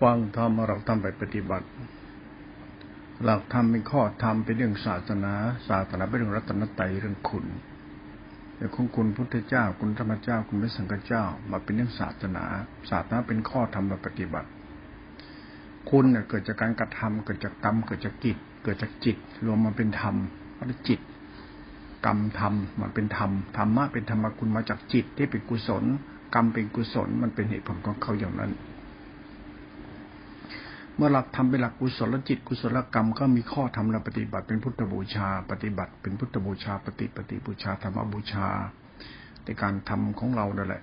ฟังธรรมเราทำไปปฏิบัติ หลักธรรมเป็นข้อธรรมเป็นเรื่องศาสนา ศาสนาเป็นเรื่องรัตนตรัยเรื่องคุณเรื่องของคุณพุทธเจ้า คุณธรรมเจ้า คุณพระสังฆเจ้า มาเป็นเรื่องศาสนา ศาสนาเป็นข้อธรรมมาปฏิบัติ คุณเนี่ยเกิดจากการกระทำเกิดจากกรรมเกิดจากกิจ เกิดจากจิต รวมมาเป็นธรรมเพราะจิต กรรมธรรมมันเป็นธรรมธรรมะเป็นธรรมคุณมาจากจิตที่เป็นกุศล กรรมเป็นกุศลมันเป็นเหตุผลของเขาอย่างนั้น เมื่อหลักทำเป็นหลักกุศลจิตกุศลกรรมก็มีข้อธรรมเราปฏิบัติเป็นพุทธบูชา ปฏิบัติเป็นพุทธบูชา ปฏิปฏิบูชาธรรมบูชา ในการทำของเรานั่นแหละ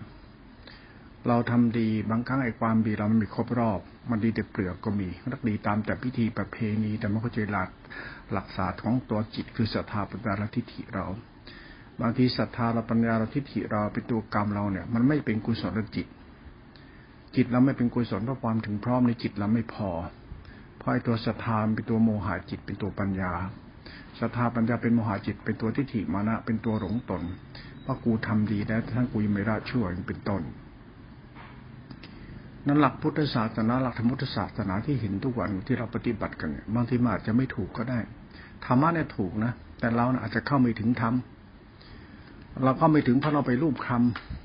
เราทำดีบางครั้งไอ้ความดีเราไม่มีครบรอบ มันดีแต่เปลือกก็มีรักดีตามแต่พิธีประเพณี แต่ไม่เข้าใจหลักหลักศาสตร์ของตัวจิตคือศรัทธาปัญญาทิฏฐิเรา บางทีศรัทธาเราปัญญาทิฏฐิเราเป็นตัวกรรมเราเนี่ย มันไม่เป็นกุศลจิต จิตเราไม่เป็นกุศลเพราะความถึงพร้อมในจิตเราไม่พอเพราะไอ้ตัวศรัทธาเป็นตัวโมหะจิตเป็นตัวปัญญาศรัทธาปัญญาเป็นโมหะจิต เป็นตัวทิฏฐิมานะ เป็นตัวหลงตนว่ากูทำดีแล้วทั้งกูยังไม่ละชั่วยเป็นต้นนั้นหลักพุทธศาสนาหลักธรรมพุทธศาสนาที่เห็นทุกวันที่เราปฏิบัติกันเนี่ยบางทีมันอาจจะไม่ถูกก็ได้ธรรมะเนี่ยถูกนะแต่เราอาจจะเข้าไม่ถึงธรรมเราเข้าไม่ถึงเพราะเราไปรูปคำไป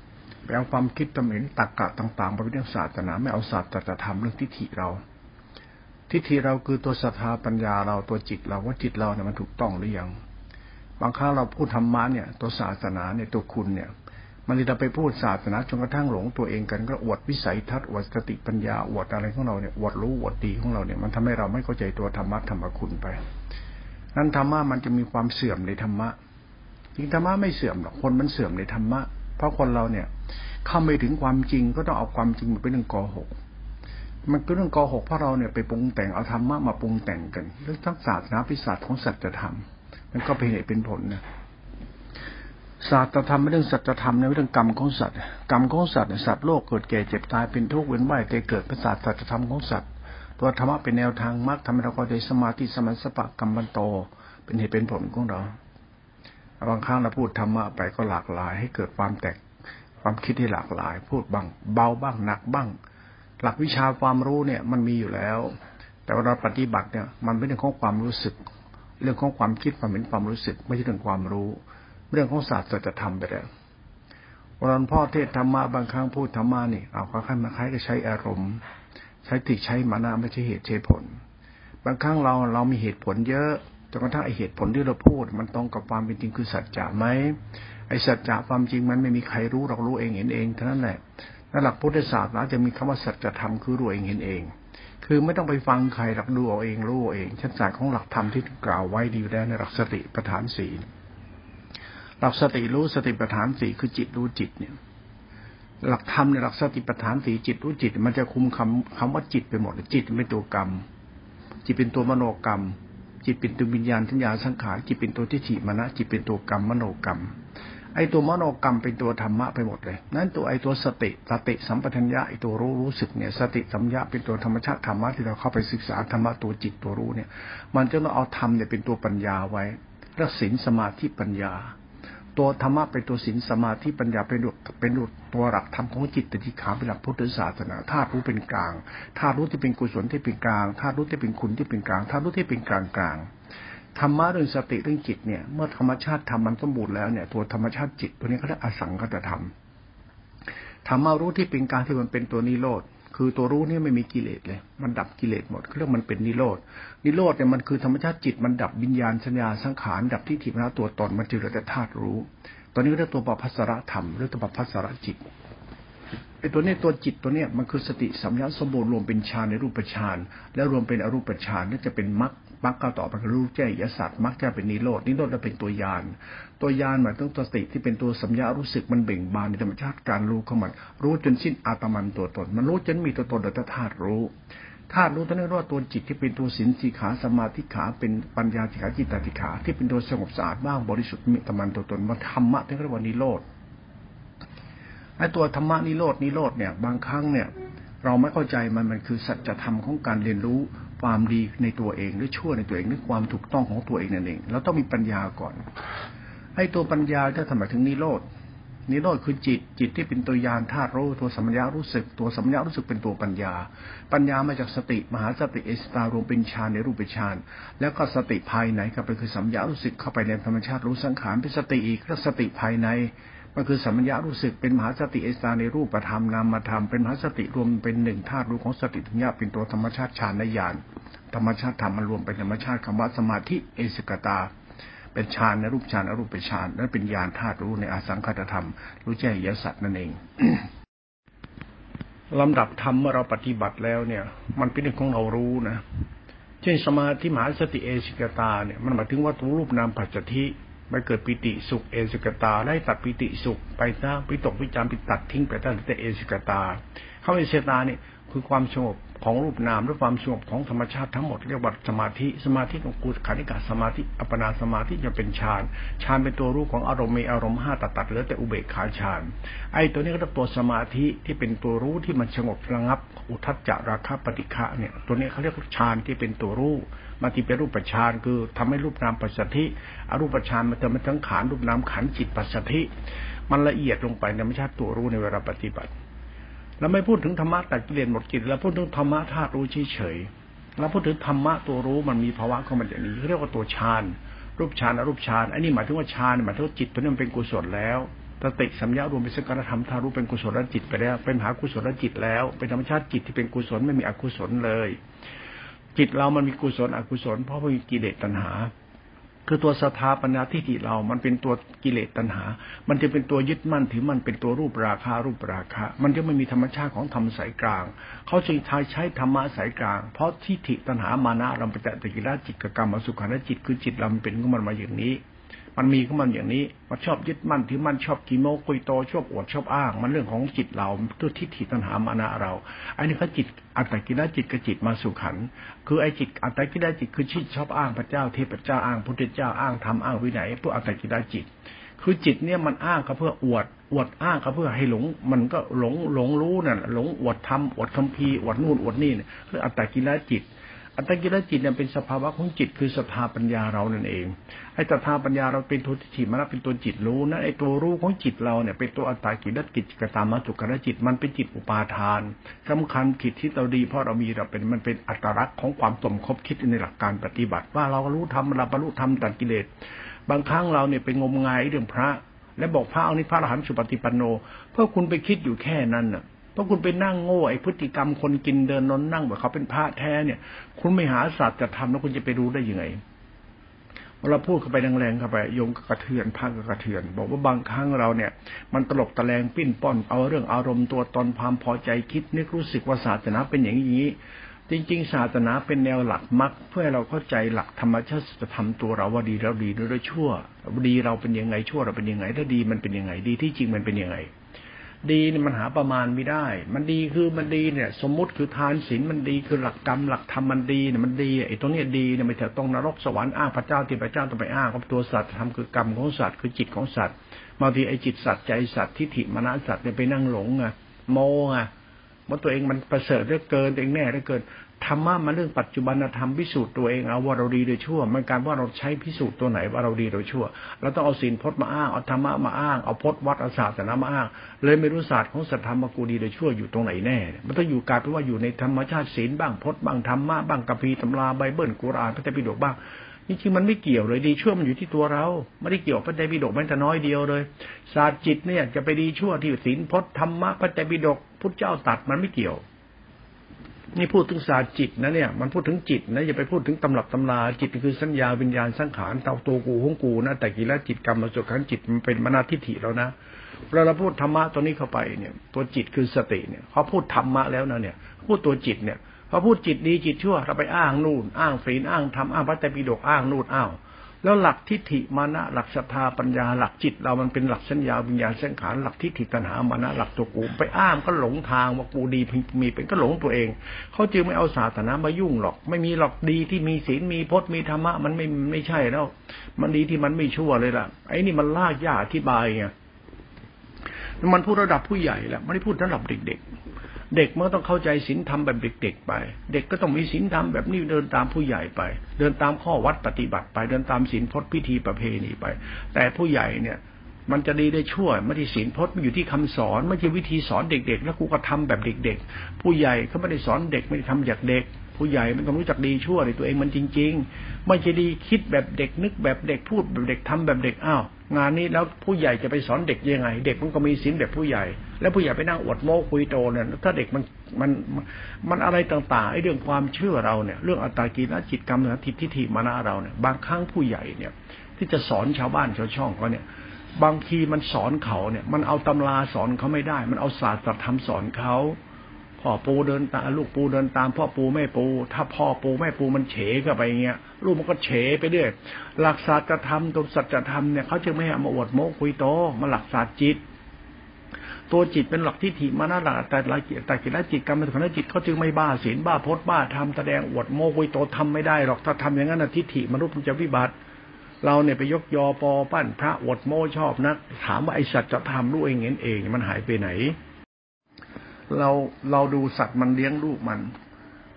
เอาความคิดตำเหนิตักกะต่างๆไปเป็นเรื่องศาสนาไม่เอาศาสตร์จะทำเรื่องทิฏฐิเรา ทิฏฐิเราคือตัวศรัทธาปัญญาเราตัวจิตเราว่าจิตเราเนี่ยมันถูกต้องหรือยังบางครั้งเราพูดธรรมะเนี่ย ตัวศาสนาเนี่ยตัวคุณเนี่ย มันเราไปพูดศาสนาจนกระทั่งหลงตัวเองกันก็อวดวิสัยทัศน์อวดสติปัญญาอวดอะไรของเราเนี่ยอวดรู้อวดดีของเราเนี่ยมันทำให้เราไม่เข้าใจตัวธรรมะธรรมคุณไปนั้นธรรมะมันจะมีความเสื่อมในธรรมะจริงธรรมะไม่เสื่อมหรอกคนมันเสื่อมในธรรมะ เพราะคนเราเนี่ย เข้าไม่ถึงความจริงก็ต้องเอาความจริงมาเป็นเรื่องกหกมันเป็นเรื่องกหกเพราะเราเนี่ยไปปรุงแต่งเอาธรรมะมาปรุงแต่งกันเรื่องทั้งศาสนะพิศาสตร์ของสัจธรรมมันก็เป็นเหตุเป็นผลนะศาสตรธรรมไม่เรื่องสัจธรรมในเรื่องกรรมของสัตว์กรรมของสัตว์สัตว์โลกเกิดแก่เจ็บตายเป็นทุกข์เว้นว่ายแต่เกิดเป็นศาสตร์สัจธรรมของสัตว์ ตัวธรรมะเป็นแนวทางมรรคทำให้เราเข้าใจสมาธิสมาสปะกรรมบันโต เป็นเหตุเป็นผลของเรา บางครั้งเราพูดธรรมะไปก็หลากหลาย ให้เกิดความแตกความคิดที่หลากหลาย พูดบ้าง เบาบ้างหนักบ้าง หลักวิชาความรู้เนี่ยมันมีอยู่แล้ว แต่ว่าเราปฏิบัติเนี่ย มันเป็นเรื่องของความรู้สึก เรื่องของความคิดความเห็นความรู้สึก ไม่ใช่เรื่องความรู้ เรื่องของศาสตร์จะทำไปแล้ววันพ่อเทศธรรมะบางครั้งพูดธรรมะนี่เอาคล้ายมาคล้ายก็ใช้อารมณ์ ใช้ติใช้มานะไม่ใช่เหตุใช้ผล บางครั้งเราเรามีเหตุผลเยอะ จนกระทั่งไอเหตุผลที่เราพูด มันตรงกับความเป็นจริงคือสัจจะไหมไอสัจจะความจริงมันไม่มีใครรู้เรารู้เองเห็นเองเท่านั้นแหละแลหลักพุทธศาสนาจะมีคำว่าสัจธรรมคือรู้เองเห็นเอง คือไม่ต้องไปฟังใครหลักดูเอาเองรู้เองชัดศาสตร์ของหลักธรรมที่กล่าวไว้ดีแล้วในหลักสติปัฏฐานสี่หลักสติรู้สติปัฏฐานสี่คือจิตรู้จิตเนี่ย หลักธรรมในหลักสติปัฏฐานสี่จิตรู้จิต มันจะคุมคำคำว่าจิตไปหมดจิตเป็นตัวกรรม จิตเป็นตัวมโนกรรม จิตเป็นตัววิญญาณทัญญาสังขารจิตเป็นตัวทิฏฐิมณะจิตเป็นตัวกรรมมโนกรรม ไอตัวมโนกรรมเป็นตัวธรรมะไปหมดเลย นั้นตัวไอตัวสติสติสัมปทัญญะไอตัวรู้รู้สึกเนี่ย สติสัมยาเป็นตัวธรรมชาติธรรมะที่เราเข้าไปศึกษาธรรมะตัวจิตตัวรู้เนี่ย มันจะต้องเอาธรรมเนี่ยเป็นตัวปัญญาไว้แล้วศีลสมาธิปัญญา ตัวธรรมะเป็นตัวศีลสมาธิปัญญาเป็นเป็นตัวหลักธรรมของจิตติขาเป็นหลักพุทธศาสนาธาตุรู้เป็นกลางธาตุรู้ที่เป็นกุศลที่เป็นกลางธาตุรู้ที่เป็นคุณที่เป็นกลางธาตุรู้ที่เป็นกลางกลางธรรมะเรื่องสติเรื่องจิตเนี่ยเมื่อธรรมชาติธรรมมันสมบูรณ์แล้วเนี่ยตัวธรรมชาติจิตตัวนี้เขาเรียกอสังคตธรรมธรรมารู้ที่เป็นกลารที่มันเป็นตัวนิโรธ คือตัวรู้นี่ไม่มีกิเลสเลย มันดับกิเลสหมดเรื่องมันเป็นนิโรธนิโรธเนี่ยมันคือธรรมชาติจิตมันดับวิญญาณสัญญาสังขารดับที่ถิพนะตัวตนมันจึงเหลือแต่ธาตุรู้ ตอนนี้เรียกตัวปภัสระธรรมหรือตัวปภัสระจิตไอ้ตัวนี้ตัวจิตตัวเนี้ยมันคือสติสัมยาสมบูรณ์รวมเป็นฌานในรูปฌานแล้วรวมเป็นอรูปฌานนั่นจะเป็นมรรค มรรคก้าต่อไปรู้แจ้งยศาสตร์มรรคจะเป็นนิโรดนิโรธจะเป็นตัวยานตัวยานหมายถึงตัวสติที่เป็นตัวสัญญารู้สึกมันเบ่งบานในธรรมชาติการรู้ของมันรู้จนสิ้นอาตมันตัวตน มันรู้จนมีตัวตนโดยธาตุรู้ธาตุรู้ตัวนี้เรียกว่าตัวจิตที่เป็นตัวสินสีขาสมาธิขาเป็นปัญญาสิขาจิตตติขาที่เป็นตัวสงบสะอาดบ้างบริสุทธิ์มีตมันตัวตนมาธรรมะที่เรียกว่านิโรธไอ้ตัวธรรมะนิโรดนิโรธเนี่ยบางครั้งเนี่ย เราไม่เข้าใจมันมันคือสัจธรรมของการเรียนรู้ ความดีในตัวเองหรือชั่วในตัวเองหรือความถูกต้องของตัวเองนั่นเองเราต้องมีปัญญาก่อนไอ้ตัวปัญญาถ้าทำไมถึงนิโรธนิโรธคือจิตจิตที่เป็นตัวยานธาตุรู้ตัวสัมยารู้สึก ตัวสัมยารู้สึกเป็นตัวปัญญา ปัญญามาจากสติมหาสติเอสตารวมเป็นฌานในรูปเป็นฌานแล้วก็สติภายในก็เป็นคือสัมยารู้สึกเข้าไปในธรรมชาติรู้สังขารเป็นสติอีกแล้วสติภายใน มันคือสัมยารู้สึกเป็นมหาสติเอสตาในรูปธรรมนามธรรมเป็นมหาสติรวมเป็นหนึ่งธาตุรู้ของสติทัญญาเป็นตัวธรรมชาติฌานในญาณธรรมชาติธรรมมันรวมเป็นธรรมชาติคำว่าสมาธิเอสกตา เป็นฌานในรูปฌานอรูปเป็นฌานนั่นเป็นญาณธาตุรู้ในอาสังคตธรรม รู้แจ้งยสัตว์นั่นเองลำดับธรรมเมื่อเราปฏิบัติแล้วเนี่ย มันเป็นเรื่องของเรารู้นะเช่นสมาธิมหาสติเอสิกตาเนี่ยมันหมายถึงว่าตัวรูปนามปัจจทิ ไม่เกิดปิติสุขเอสิกตาได้ตัดปิติสุขไปซะปิตกวิจารปิตัดทิ้งไปตั้งแต่เอสิกตา เข้าเอสิกตาเนี่ยคือความสงบ ของรูปนามหรือความสงบของธรรมชาติทั้งหมดเรียกว่าสมาธิสมาธิของกุศลนิกาสมาธิอัปนาสมาธิจะเป็นฌานฌานเป็นตัวรู้ของอารมณ์มีอารมณ์ห้าตัดตัดเหลือแต่อุเบกขาฌานไอ้ตัวนี้ก็จะตัวสมาธิที่เป็นตัวรู้ที่มันสงบระงับ อุทัจจาราคะปฏิฆะเนี่ย ตัวนี้เขาเรียกฌานที่เป็นตัวรู้มาที่เป็นรูปฌานคือทำให้รูปนามปัสสธิอรูปฌานมันจะมันทั้งขานรูปนามขันจิตปัสสธิมันละเอียดลงไปในไม่ใช่ตัวรู้ในเวลาปฏิบัติ เราไม่พูดถึงธรรมะตัดกิเลสหมดกิเลสเราพูดถึงธรรมะธาตุรู้เฉยๆเราพูดถึงธรรมะตัวรู้มันมีภาวะของมันอย่างนี้เรียกว่าตัวฌานรูปฌานอรูปฌานอันนี้หมายถึงว่าฌานหมายถึงว่าจิตตัวนี้มันเป็นกุศลแล้วตติสัมยารวมเป็นสังการธรรมธารู้เป็นกุศลจิตไปแล้วเป็นหากุศลจิตแล้ว เป็นธรรมชาติจิตที่เป็นกุศลไม่มีอกุศลเลย จิตเรามันมีกุศลอกุศลเพราะมีกิเลสตัณหา คือตัวสถาปนาทิฏฐิเรา มันเป็นตัวกิเลสตัณหา มันจะเป็นตัวยึดมั่นถือมันเป็นตัวรูปราคารูปราคะมันจะไม่มีธรรมชาติของธรรมสายกลาง เขาจึงใช้ใช้ธรรมะสายกลาง เพราะทิฏฐิตัณหามานะเราป็นแต่ตกิรจิตกรรมอสุขันจิตคือจิตเราเป็นของมันมาอย่างนี้ มันมีของมันอย่างนี้ มันชอบยึดมั่นถือมั่นชอบกิโมกุยโตชอบอวดชอบอ้าง มันเรื่องของจิตเราตัวทิฏฐิตัณหามานะเราไอ้นี่เขาจิตอัตตกิลจิตกับจิตมาสู่ขัน คือไอ้จิตอัตตกิลจิตคือชิดชอบอ้างพระเจ้าเทพเจ้าอ้างพุทธเจ้าอ้างธรรมอ้างวินัยพวกอัตตกิลจิต คือจิตเนี่ยมันอ้างเขาเพื่ออวดอวดอ้างเขาเพื่อให้หลง มันก็หลงหลงรู้นั่นหลงอวดธรรมอวดคัมภีอวดนู่นอวดนี่เนี่ยคืออัตตกิลจิต อัตตกิลจิตเนี่ยเป็นสภาวะของจิตคือสภาปัญญาเรานั่นเอง ไอ้สภาปัญญาเราเป็นตัวทิฏมานะเป็นตัวจิตรู้นะไอ้ตัวรู้ของจิตเราเนี่ยเป็นตัวอัตตกิลจิตกตามาสุกรจิตมันเป็นจิตอุปาทานสำคัญคิดที่เราดีเพราะเรามีเราเป็นมันเป็นอัตลักษณ์ของความสมคบคิดในหลักการปฏิบัติ ว่าเรารู้ทำเราบรรลุธรรมตัดกิเลสบางครั้งเราเนี่ยเป็นงมงายเรื่องพระ และบอกพระเอานิพระอรหันต์สุปฏิปันโน เพื่อคุณไปคิดอยู่แค่นั้นน่ะ ราะคุณไปนั่งโง่ไอ้พฤติกรรมคนกินเดินนอนนั่งแบบเขาเป็นพระแท้เนี่ย คุณไม่หาศาสตร์จะทำแล้วคุณจะไปรู้ได้ยังไงเราพูดเข้าไปแรงๆเข้าไปโยงกระเทือนพักกระเทือน บอกว่าบางครั้งเราเนี่ย มันตลกตะแลงปิ้นป้อนเอาเรื่องอารมณ์ตัวตนความพอใจคิดนึกรู้สึกว่าศาสนาเป็นอย่างนี้ จริง ๆ ศาสนาเป็นแนวหลักมักเพื่อให้เราเข้าใจหลักธรรมชาติจะทำตัวเราว่าดีแล้วดีหรือชั่ว ดีเราเป็นยังไงชั่วเราเป็นยังไงถ้าดีมันเป็นยังไงดีที่จริงมันเป็นยังไง ดีเนี่ยมันหาประมาณไม่ได้ มันดีคือมันดีเนี่ย สมมุติคือทานศีลมันดีคือหลักกรรมหลักธรรมมันดีเนี่ยมันดีไอ้ตรงนี้ดีเนี่ยไม่เถอะต้องนรกสวรรค์อ้าพระเจ้าที่พระเจ้าต้องไปอ้างกับตัวสัตว์ทำคือกรรมของสัตว์คือจิตของสัตว์บางทีไอ้จิตสัตว์ใจสัตว์ทิฏฐิมนสัตว์เนี่ยไปนั่งหลงอะโมอะว่าตัวเองมันประเสริฐเหลือเกินตัวเองแน่เหลือเกิน ธรรมะมาเรื่องปัจจุบันธรรมพิสูจน์ตัวเองเอาว่าเราดีหรือชั่ว มันการว่าเราใช้พิสูจน์ตัวไหนว่าเราดีหรือชั่ว เราต้องเอาศีลพจน์มาอ้างเอาธรรมะมาอ้างเอาพจน์วัดเอาศาสนามาอ้าง เลยไม่รู้ศาสตร์ของสัทธรรมกูดีหรือชั่วอยู่ตรงไหนแน่ มันต้องอยู่กลายเป็นว่าอยู่ในธรรมชาติศีลบ้างพจน์บ้างธรรมะบ้างกัมพีตำราไบเบิลกุรอานพระเจ้าปิฎกบ้างจริงๆมันไม่เกี่ยวเลยดีชั่วมันอยู่ที่ตัวเราไม่ได้เกี่ยวพระเจ้าปิฎกแม้แต่น้อยเดียวเลย ศาสตร์จิตเนี่ยจะไปดีชั่วที่ศีลพจน์ธรรมะพระเจ้าปิฎกพุทธเจ้าตัดมันไม่เกี่ยว นี่พูดถึงศาสตร์จิตนะเนี่ยมันพูดถึงจิตนะอย่าไปพูดถึงตำรับตำราจิตคือสัญญาวิญญาณสังขารเตาตัวกูของกูนะแต่กี่ล้วจิตกรรมมาสุขันจิตมันเป็นมนาทิฏฐิแล้วนะเราเราพูดธรรมะตัวนี้เข้าไปเนี่ยตัวจิตคือสติเนี่ยเขาพูดธรรมะแล้วนะเนี่ย พูดตัวจิตเนี่ยพอพูดจิตดีจิตชั่วเราไปอ้างนู่นอ้างศีลอ้างธรรมอ้างพระไตรปิฎกอ้างนู่นอ้าว แล้วหลักทิฏฐิมานะหลักศรัทธาปัญญาหลักจิต เรามันเป็นหลักสัญญาวิญญาณสังขารหลักทิฏฐิตัณหามานะหลักตัวกูไปอ้ามก็หลงทางว่ากูดีมีเป็นก็หลงตัวเอง เขาจึงไม่เอาศาสนามายุ่งหรอก ไม่มีหรอกดีที่มีศีลมีพจน์มีธรรมะมันไม่ไม่ใช่แล้ว มันดีที่มันไม่ชั่วเลยล่ะ ไอ้นี่มันลากยากอธิบายไงมันพูดระดับผู้ใหญ่แหละไม่ได้พูดระดับเด็ก เด็กมันต้องเข้าใจศีลธรรมแบบเด็ก ๆ ไป เด็กก็ต้องมีศีลธรรมแบบนี้เดินตามผู้ใหญ่ไป เดินตามข้อวัดปฏิบัติไป เดินตามศีลพจน์พิธีประเพณีไป แต่ผู้ใหญ่เนี่ย มันจะดีได้ชั่วไม่ที่ศีลพจน์มันอยู่ที่คำสอนไม่ใช่วิธีสอนเด็ก ๆ แล้วกูก็ทำแบบเด็ก ๆ ผู้ใหญ่เขาไม่ได้สอนเด็กไม่ได้ทำจากเด็ก ผู้ใหญ่มันต้องรู้จักดีชั่วในตัวเองมันจริง ๆ ไม่ใช่ดีคิดแบบเด็กนึกแบบเด็กพูดแบบเด็กทำแบบเด็กอ้าวงานนี้แล้วผู้ใหญ่จะไปสอนเด็กยังไง เด็กมันก็มีศีลแบบผู้ใหญ่ แล้วผู้ใหญ่ไปนั่งอวดโม้คุยโตเนี่ยถ้าเด็กมันมันมันอะไรต่างๆไอ้เรื่องความเชื่อเราเนี่ยเรื่องอัตตากีนจิตกรรมนะทิฏฐิมานะเราเนี่ยบางครั้งผู้ใหญ่เนี่ยที่จะสอนชาวบ้านชาวช่องเขาเนี่ยบางทีมันสอนเขาเนี่ย มันเอาตำราสอนเขาไม่ได้ มันเอาศาสตร์ธรรมสอนเขา พ่อปูเดินตามลูกปูเดินตาม พ่อปูแม่ปู ถ้าพ่อปูแม่ปูมันเฉก็ไปเงี้ยลูกมันก็เฉไปเรื่อยหลักศาสตร์ธรรมตัวสัจธรรมเนี่ยเขาจึงไม่ให้มาอวดโม้คุยโตมาหลักศาสตร์จิต ตัวจิตเป็นหลักที่ถิมานะหลักแต่ละจิตแต่กิจและจิตกรรมเป็นของจิตเขาจึงไม่บ้าศีลบ้าพจน์บ้าทำแสดงอวดโม้คุยโตทำไม่ได้หรอกถ้าทำอย่างนั้นทิฏฐิมนุษย์มันจะวิบัติเราเนี่ยไปยกยอปอปั้นพระอดโมชอบนัก ถามว่าไอสัตว์จะทำลูกเองเห็นเอง มันหายไปไหน เราเราดูสัตว์มันเลี้ยงลูกมัน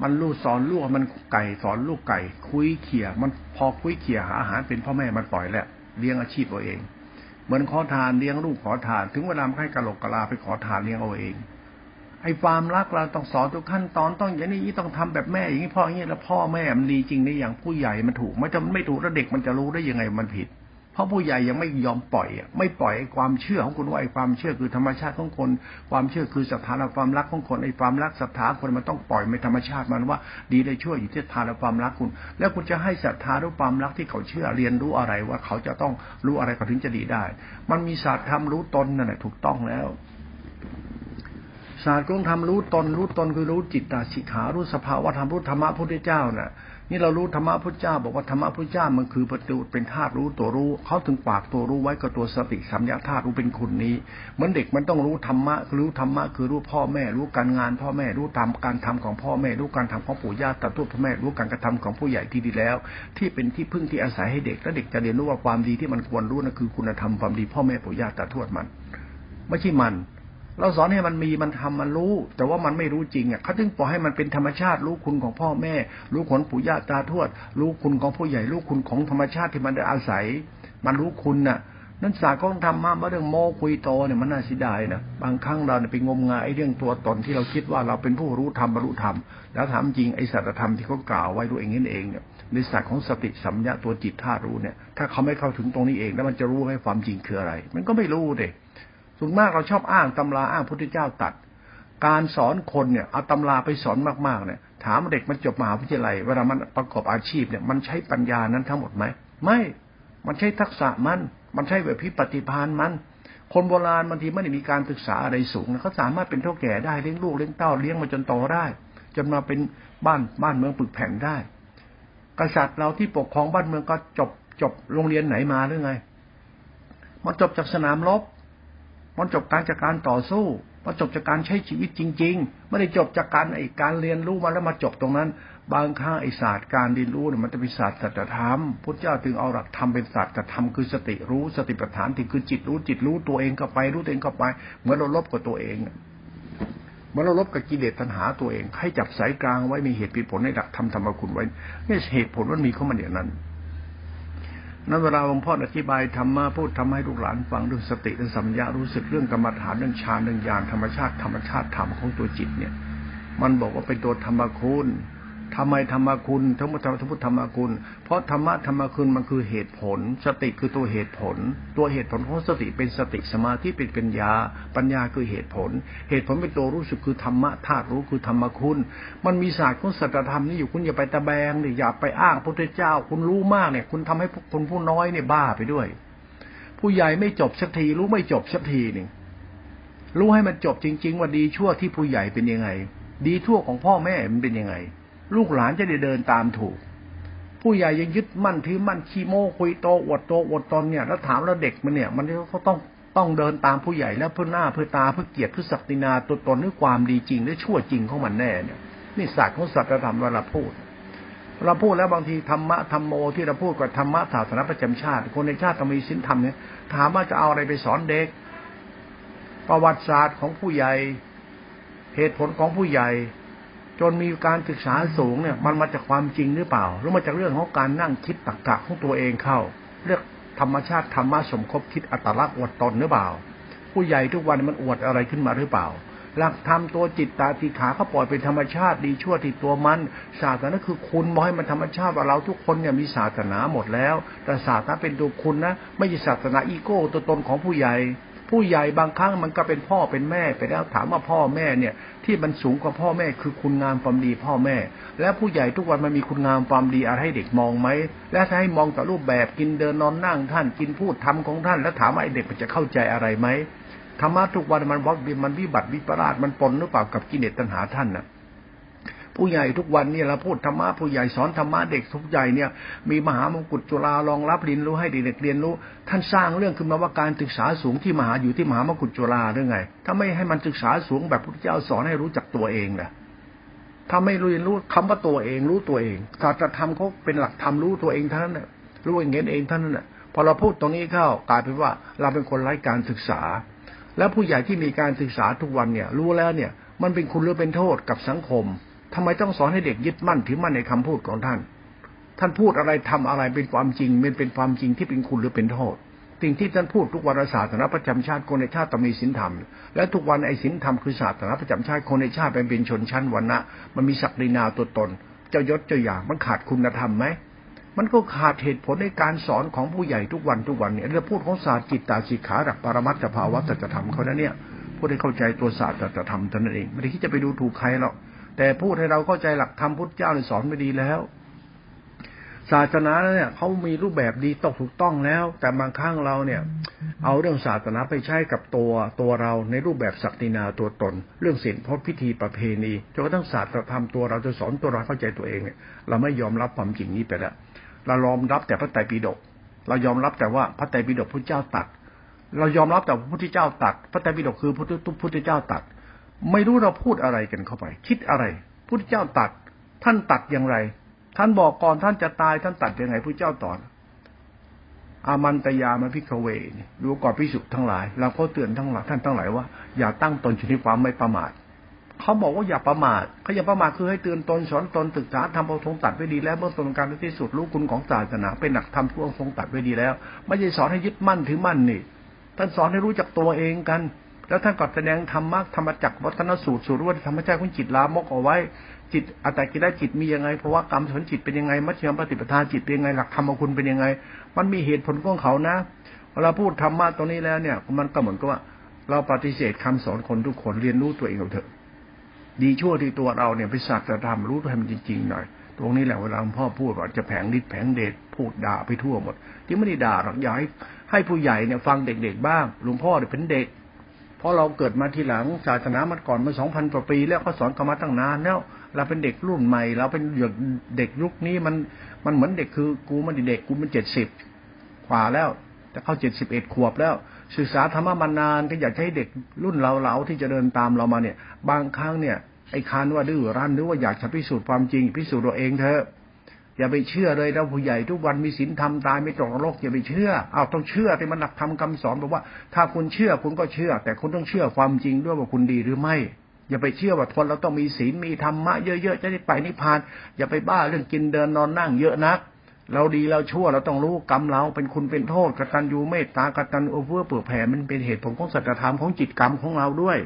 มันลูกสอนลูกมันไก่สอนลูกไก่ คุยเขี่ยมันพอคุยเขี่ยหาอาหารเป็นพ่อแม่มันปล่อยแหละเลี้ยงอาชีพตัวเอง เหมือนขอทานเลี้ยงลูกขอทาน ถึงเวลาให้กระโหลกกะลาไปขอทานเลี้ยงเอาเองไอ้ความรักเราต้องสอนทุกขั้นตอนต้องอย่างนี้ต้องทำแบบแม่อย่างนี้พ่ออย่างนี้แล้วพ่อแม่มันดีจริงในอย่างผู้ใหญ่มันถูกไม่จะไม่ถูกแล้วเด็กมันจะรู้ได้ยังไงมันผิด เพราะผู้ใหญ่ยังไม่ยอมปล่อยไม่ปล่อยไอ้ความเชื่อของคุณว่าไอ้ความเชื่อคือธรรมชาติของคน ความเชื่อคือศรัทธาและความรักของคนไอ้ความรักศรัทธาคนมันต้องปล่อยไม่ธรรมชาติมันว่า ดีได้ช่วยอยู่ที่ศรัทธาและความรักคุณ แล้วคุณจะให้ศรัทธาหรือความรักที่เขาเชื่อเรียนรู้อะไรว่าเขาจะต้องรู้อะไรเขาถึงจะดีได้ มันมีศาสตร์ธรรมรู้ตนนั่นแหละถูกต้องแล้วศาสตร์ของธรรมรู้ตนรู้ตนคือรู้จิตตาสิขารู้สภาวะธรรมรู้ธรรมะพุทธเจ้าน่ะ นี่เรารู้ธรรมะพุทธเจ้า บอกว่าธรรมะพุทธเจ้ามันคือประตูเป็นธาตุรู้ตัวรู้เขาถึงปากตัวรู้ไว้กับตัวสติสัมยาธาตุรู้เป็นคุณนี้เหมือนเด็กมันต้องรู้ธรรมะรู้ธรรมะคือรู้พ่อแม่ รู้การงาน พ่อแม่รู้ทำการทำของพ่อแม่ รู้การทำของปู่ย่าตาทวดพ่อแม่รู้การกระทำของผู้ใหญ่ที่ดีแล้ว ที่เป็นที่พึ่งที่อาศัยให้เด็กและเด็กจะเรียนรู้ว่าความดีที่มันควรรู้นั่นคือคุณธรรมความดีพ่อแม่ปู่ย่าตาทวดมัน ไม่ใช่มัน เราสอนให้มันมีมันทำมันรู้ แต่ว่ามันไม่รู้จริงอะเขาถึงปล่อยให้มันเป็นธรรมชาติ รู้คุณของพ่อแม่ รู้ขนปู่ย่าตาทวด รู้คุณของผู้ใหญ่ รู้คุณของธรรมชาติที่มันได้อาศัย มันรู้คุณน่ะนั่นศาสตร์ของธรรมะมาเรื่องโมคุยโตเนี่ยมันน่าเสียดายนะบางครั้งเราเนี่ยไปงมงายเรื่องตัวตนที่เราคิดว่าเราเป็นผู้รู้ธรรมบรรลุธรรม แล้วถามจริงไอ้สัจธรรมที่เขากล่าวไว้รู้เองนั่นเองเนี่ยในศาสตร์ของสติสัมยาตัวจิตธาตุรู้เนี่ย ถ้าเขาไม่เข้าถึงตรงนี้เอง แล้วมันจะรู้ให้ความจริงคืออะไร มันก็ไม่รู้เด็ ส่วนมากเราชอบอ้างตำราอ้างพุทธเจ้าตัด การสอนคนเนี่ยเอาตำราไปสอนมากๆเนี่ย ถามเด็กมันจบมหาวิทยาลัยเวลามันประกอบอาชีพเนี่ยมันใช้ปัญญานั้นทั้งหมดไหมไม่มันใช้ทักษะมัน มันใช้แบบพิปฏิพานมัน คนโบราณบางทีไม่ได้มีการศึกษาอะไรสูงเขาสามารถเป็นเท่าแก่ได้เลี้ยงลูกเลี้ยงเต้าเลี้ยงมาจนโตได้จนมาเป็นบ้านบ้านเมืองปึกแผ่นได้ กษัตริย์เราที่ปกครองบ้านเมืองก็จบจบโรงเรียนไหนมาหรือไง มันจบจากสนามรบ มันจบการจากการต่อสู้มันจบจากการใช้ชีวิตจริง ๆ ไม่ได้จบจากการไอ้การเรียนรู้มาแล้วมาจบตรงนั้น บางครั้งไอ้ศาสตร์การเรียนรู้เนี่ยมันจะเป็นศาสตร์สัจธรรมพุทธเจ้าถึงเอาหลักธรรมเป็นศาสตร์ธรรมคือสติรู้สติปัฏฐานที่คือจิตรู้จิตรู้ตัวเองก็ไปรู้ตัวเองก็ไปเหมือนเราลบกับตัวเองเมื่อเราลบกับกิเลสตัณหาตัวเอง ให้จับสายกลางไว้มีเหตุผลในหลักธรรมธรรมคุณไว้นี่เหตุผลมันมีเข้ามาอย่างนั้น นั้นเวลาหลวงพ่ออธิบายธรรมะพูดทำให้ลูกหลานฟังเรื่องสติเรื่องสัมยารู้สึกเรื่องกรรมฐานเรื่องฌานเรื่องญาณธรรมชาติธรรมชาติธรรมของตัวจิตเนี่ย มันบอกว่าเป็นตัวธรรมคุณ ทำไมธรรมคุณทั้งหมดทั้งพุทธธรรมคุณ เพราะธรรมะธรรมคุณมันคือเหตุผล สติคือตัวเหตุผล ตัวเหตุผลของสติเป็นสติสมาธิเป็นปัญญา ปัญญาคือเหตุผล เหตุผลเป็นตัวรู้สึกคือธรรมะธาตุรู้คือธรรมคุณ มันมีศาสตร์ของสัจธรรมนี่อยู่คุณอย่าไปตะแบงเนี่ยอย่าไปอ้างพระพุทธเจ้า คุณรู้มากเนี่ยคุณทำให้คนผู้น้อยเนี่ยบ้าไปด้วย ผู้ใหญ่ไม่จบสักทีรู้ไม่จบสักทีหนึ่งรู้ให้มันจบจริง ๆ ว่าดีชั่วที่ผู้ใหญ่เป็นยังไง ดีทั่วของพ่อแม่มันเป็นยังไง ลูกหลานจะได้เดินตามถูก ผู้ใหญ่ยังยึดมั่นถือมั่นขี้โม้คุยโตอวดโตอวดตนเนี่ย แล้วถามแล้วเด็กมันเนี่ย มันเขาต้องต้องเดินตามผู้ใหญ่แล้วเพื่อหน้าเพื่อตาเพื่อเกียรติเพื่อศักดินาตัวตนหรือความดีจริงหรือชั่วจริงของมันแน่เนี่ยนี่ศาสตร์ของสัจธรรมเวลาพูดเราพูดแล้วบางทีธรรมะธรรมโมที่เราพูดกับธรรมะศาสนาประจำชาติ คนในชาติต้องมีสินธรรมเนี่ยถามว่าจะเอาอะไรไปสอนเด็ก ประวัติศาสตร์ของผู้ใหญ่ เหตุผลของผู้ใหญ่ จนมีการศึกษาสูงเนี่ย มันมาจากความจริงหรือเปล่า หรือมาจากเรื่องของการนั่งคิดตรรกะของตัวเองเข้า เรียกธรรมชาติธรรมะสมคบคิดอัตลักษณ์อวดตนหรือเปล่า ผู้ใหญ่ทุกวันมันอวดอะไรขึ้นมาหรือเปล่า หลักธรรมตัวจิตตาติขาเขาปล่อยเป็นธรรมชาติดีชั่วที่ตัวมัน ศาสนาคือคุณมอให้มันธรรมชาติว่าเราทุกคนเนี่ยมีศาสนาหมดแล้ว แต่ศาสนาเป็นตัวคุณนะ ไม่ใช่ศาสนาอีโก้ตัวตนของผู้ใหญ่ ผู้ใหญ่บางครั้งมันก็เป็นพ่อเป็นแม่ไปแล้วถามว่าพ่อแม่เนี่ย ที่มันสูงกว่าพ่อแม่คือคุณงามความดีพ่อแม่ และผู้ใหญ่ทุกวันมันมีคุณงามความดีอะไรให้เด็กมองไหมและถ้าให้มองแต่รูปแบบกินเดินนอนนั่งท่านกินพูดทำของท่าน แล้วถามว่าไอเด็กมันจะเข้าใจอะไรไหมธรรมะทุกวันมันวัดมันวิบัติวิปราชมันปนหรือเปล่ากับกิเลสตัณหาท่านน่ะ ผู้ใหญ่ทุกวันเนี่ยเราพูดธรรมะผู้ใหญ่สอนธรรมะเด็กทุกใหญ่เนี่ยมีมหามงกุฎจุฬารองรับเรียนรู้ให้เด็กเรียนรู้ ท่านสร้างเรื่องขึ้นมาว่าการศึกษาสูงที่มหาอยู่ที่มหามงกุฎจุฬาหรือไง ถ้าไม่ให้มันศึกษาสูงแบบพระเจ้าสอนให้รู้จักตัวเองนะถ้าไม่เรียนรู้คำว่าตัวเองรู้ตัวเองกาสตรจะทำเขาเป็นหลักธรรมรู้ตัวเองท่านน่ะรู้เองเองท่านน่ะพอเราพูดตรงนี้เข้ากลายเป็นว่าเราเป็นคนไร้การศึกษา แล้วผู้ใหญ่ที่มีการศึกษาทุกวันเนี่ย รู้แล้วเนี่ย มันเป็นคุณหรือเป็นโทษกับสังคม ทำไมต้องสอนให้เด็กยึดมั่นถือมั่นในคำพูดของท่าน ท่านพูดอะไรทำอะไรเป็นความจริงมันเป็นความจริงที่เป็นคุณหรือเป็นโทษสิ่งที่ท่านพูดทุกวันศาสนาประจำชาติคนในชาติต้องมีศีลธรรม และทุกวันไอ้ศีลธรรมคือศาสนาประจำชาติคนในชาติเป็นเป็นชนชั้นวรรณะมันมีศักดินาตัวตน เจ้ายศเจ้าอย่างมันขาดคุณธรรมไหมมันก็ขาดเหตุผลในการสอนของผู้ใหญ่ทุกวันทุกวันเนี่ยเราพูดของศาสตร์จิตตาสิกขาดักปรมัตถภาวะสัจธรรมเขานั้นเนี่ยพูดให้เข้าใจตัวศาสตร์สัจธรรมท่านเองไม่ได้คิดจะไปดูถูกใครหรอก แต่พูดให้เราเข้าใจหลักธรรมพุทธเจ้าสอนไม่ดีแล้ว ศาสนาเนี่ยเขามีรูปแบบดีตกถูกต้องแล้ว แต่บางครั้งเราเนี่ย เอาเรื่องศาสนาไปใช้กับตัวตัวเราในรูปแบบศักดินาตัวตน เรื่องศีลพจน์พิธีประเพณีจนกระทั่งศาสตรธรรมตัวเราจะสอนตัวเราเข้าใจตัวเองเนี่ยเราไม่ยอมรับความจริงนี้ไปแล้วเรายอมรับแต่พระไตรปิฎกเรายอมรับแต่ว่าพระไตรปิฎกพระเจ้าตัดเรายอมรับแต่พระพุทธเจ้าตัดพระไตรปิฎกคือพระพุทธเจ้าตัด ไม่รู้เราพูดอะไรกันเข้าไป คิดอะไรพุทธเจ้าตัด ท่านตัดอย่างไร ท่านบอกก่อนท่านจะตายท่านตัดยังไงพุทธเจ้าตอนอามันตยามาพิกเวนี่รู้ก่อนพิสุทั้งหลาย เราก็เตือนทั้งหลายท่านทั้งหลายว่าอย่าตั้งตนชนิดความไม่ประมาทเขาบอกว่าอย่าประมาทเขาอย่าประมาทคือให้เตือนตนสอนตนศึกษาทำเอาทงตัดไว้ดีแล้วเมื่อตนการที่สุดรู้คุณของศาสนาเป็นหนักทำทั่วทรงตัดไว้ดีแล้ว ไม่ใช่สอนให้ยึดมั่นถือมั่นนี่ท่านสอนให้รู้จักตัวเองกัน แล้วท่านก็แสดงธรรมะธรรมจักรวัฒนสูตรสูตรว่าธรรมชาติของจิตลามกเอาไว้ จิตอัตตกิได้จิตมียังไงเพราะว่ากรรมสนจิตเป็นยังไงมัชฌิมปฏิปทาจิตเป็นยังไงหลักธรรมคุณเป็นยังไง มันมีเหตุผลของเขานะเวลาพูดธรรมะตรงนี้แล้วเนี่ย มันก็เหมือนกับว่า เราปฏิเสธคำสอนคนทุกคนเรียนรู้ตัวเองเอาเถอะ ดีชั่วที่ตัวเราเนี่ยไปสัตว์ธรรมรู้ตัวมันจริงๆหน่อยตรงนี้แหละเวลาพ่อพูดว่าจะแผงฤทธิ์แผงเดชพูดด่าไปทั่วหมดที่ไม่ได้ด่าหรอกอยากให้ผู้ใหญ่เนี่ยฟังเด็กๆบ้างหลวงพ่อเนี่ยเป็นเด็ก ราะเราเกิดมาทีหลังศาสนามันก่อนมาสองพันกว่าปี แล้วก็สอนกันมาตั้งนานแล้วเราเป็นเด็กรุ่นใหม่ เราเป็นเด็กยุคนี้มันมันเหมือนเด็กคือกูมันเด็กกูมันเจ็ดสิบกว่าแล้วแต่เข้าเจ็ดสิบเอ็ดขวบแล้ว ศึกษาธรรมะมานานก็อยากให้เด็กรุ่นเราเราที่จะเดินตามเรามาเนี่ย บางครั้งเนี่ยไอ้คานว่าดื้อรั้นหรือว่าอยากจะพิสูจน์ความจริงพิสูจน์ตัวเองเถอะ อย่าไปเชื่อเลยนะผู้ใหญ่ทุกวันมีศีลธรรมตายไม่ตกนรกอย่าไปเชื่อเอาต้องเชื่อที่มันหลักธรรมคำสอนบอกว่า ถ้าคุณเชื่อคุณก็เชื่อ แต่คุณต้องเชื่อความจริงด้วยว่าคุณดีหรือไม่อย่าไปเชื่อว่าคนเราต้องมีศีลมีธรรมะเยอะๆจะได้ไปนิพพาน อย่าไปบ้าเรื่องกินเดินนอนนั่งเยอะนัก เราดีเราชั่วเราต้องรู้กรรมเราเป็นคุณเป็นโทษกตัญญูเมตตากตัญญูเอื้อเฟื้อเผื่อแผ่มันเป็นเหตุผลของสัจธรรมของจิตกรรมของเราด้วย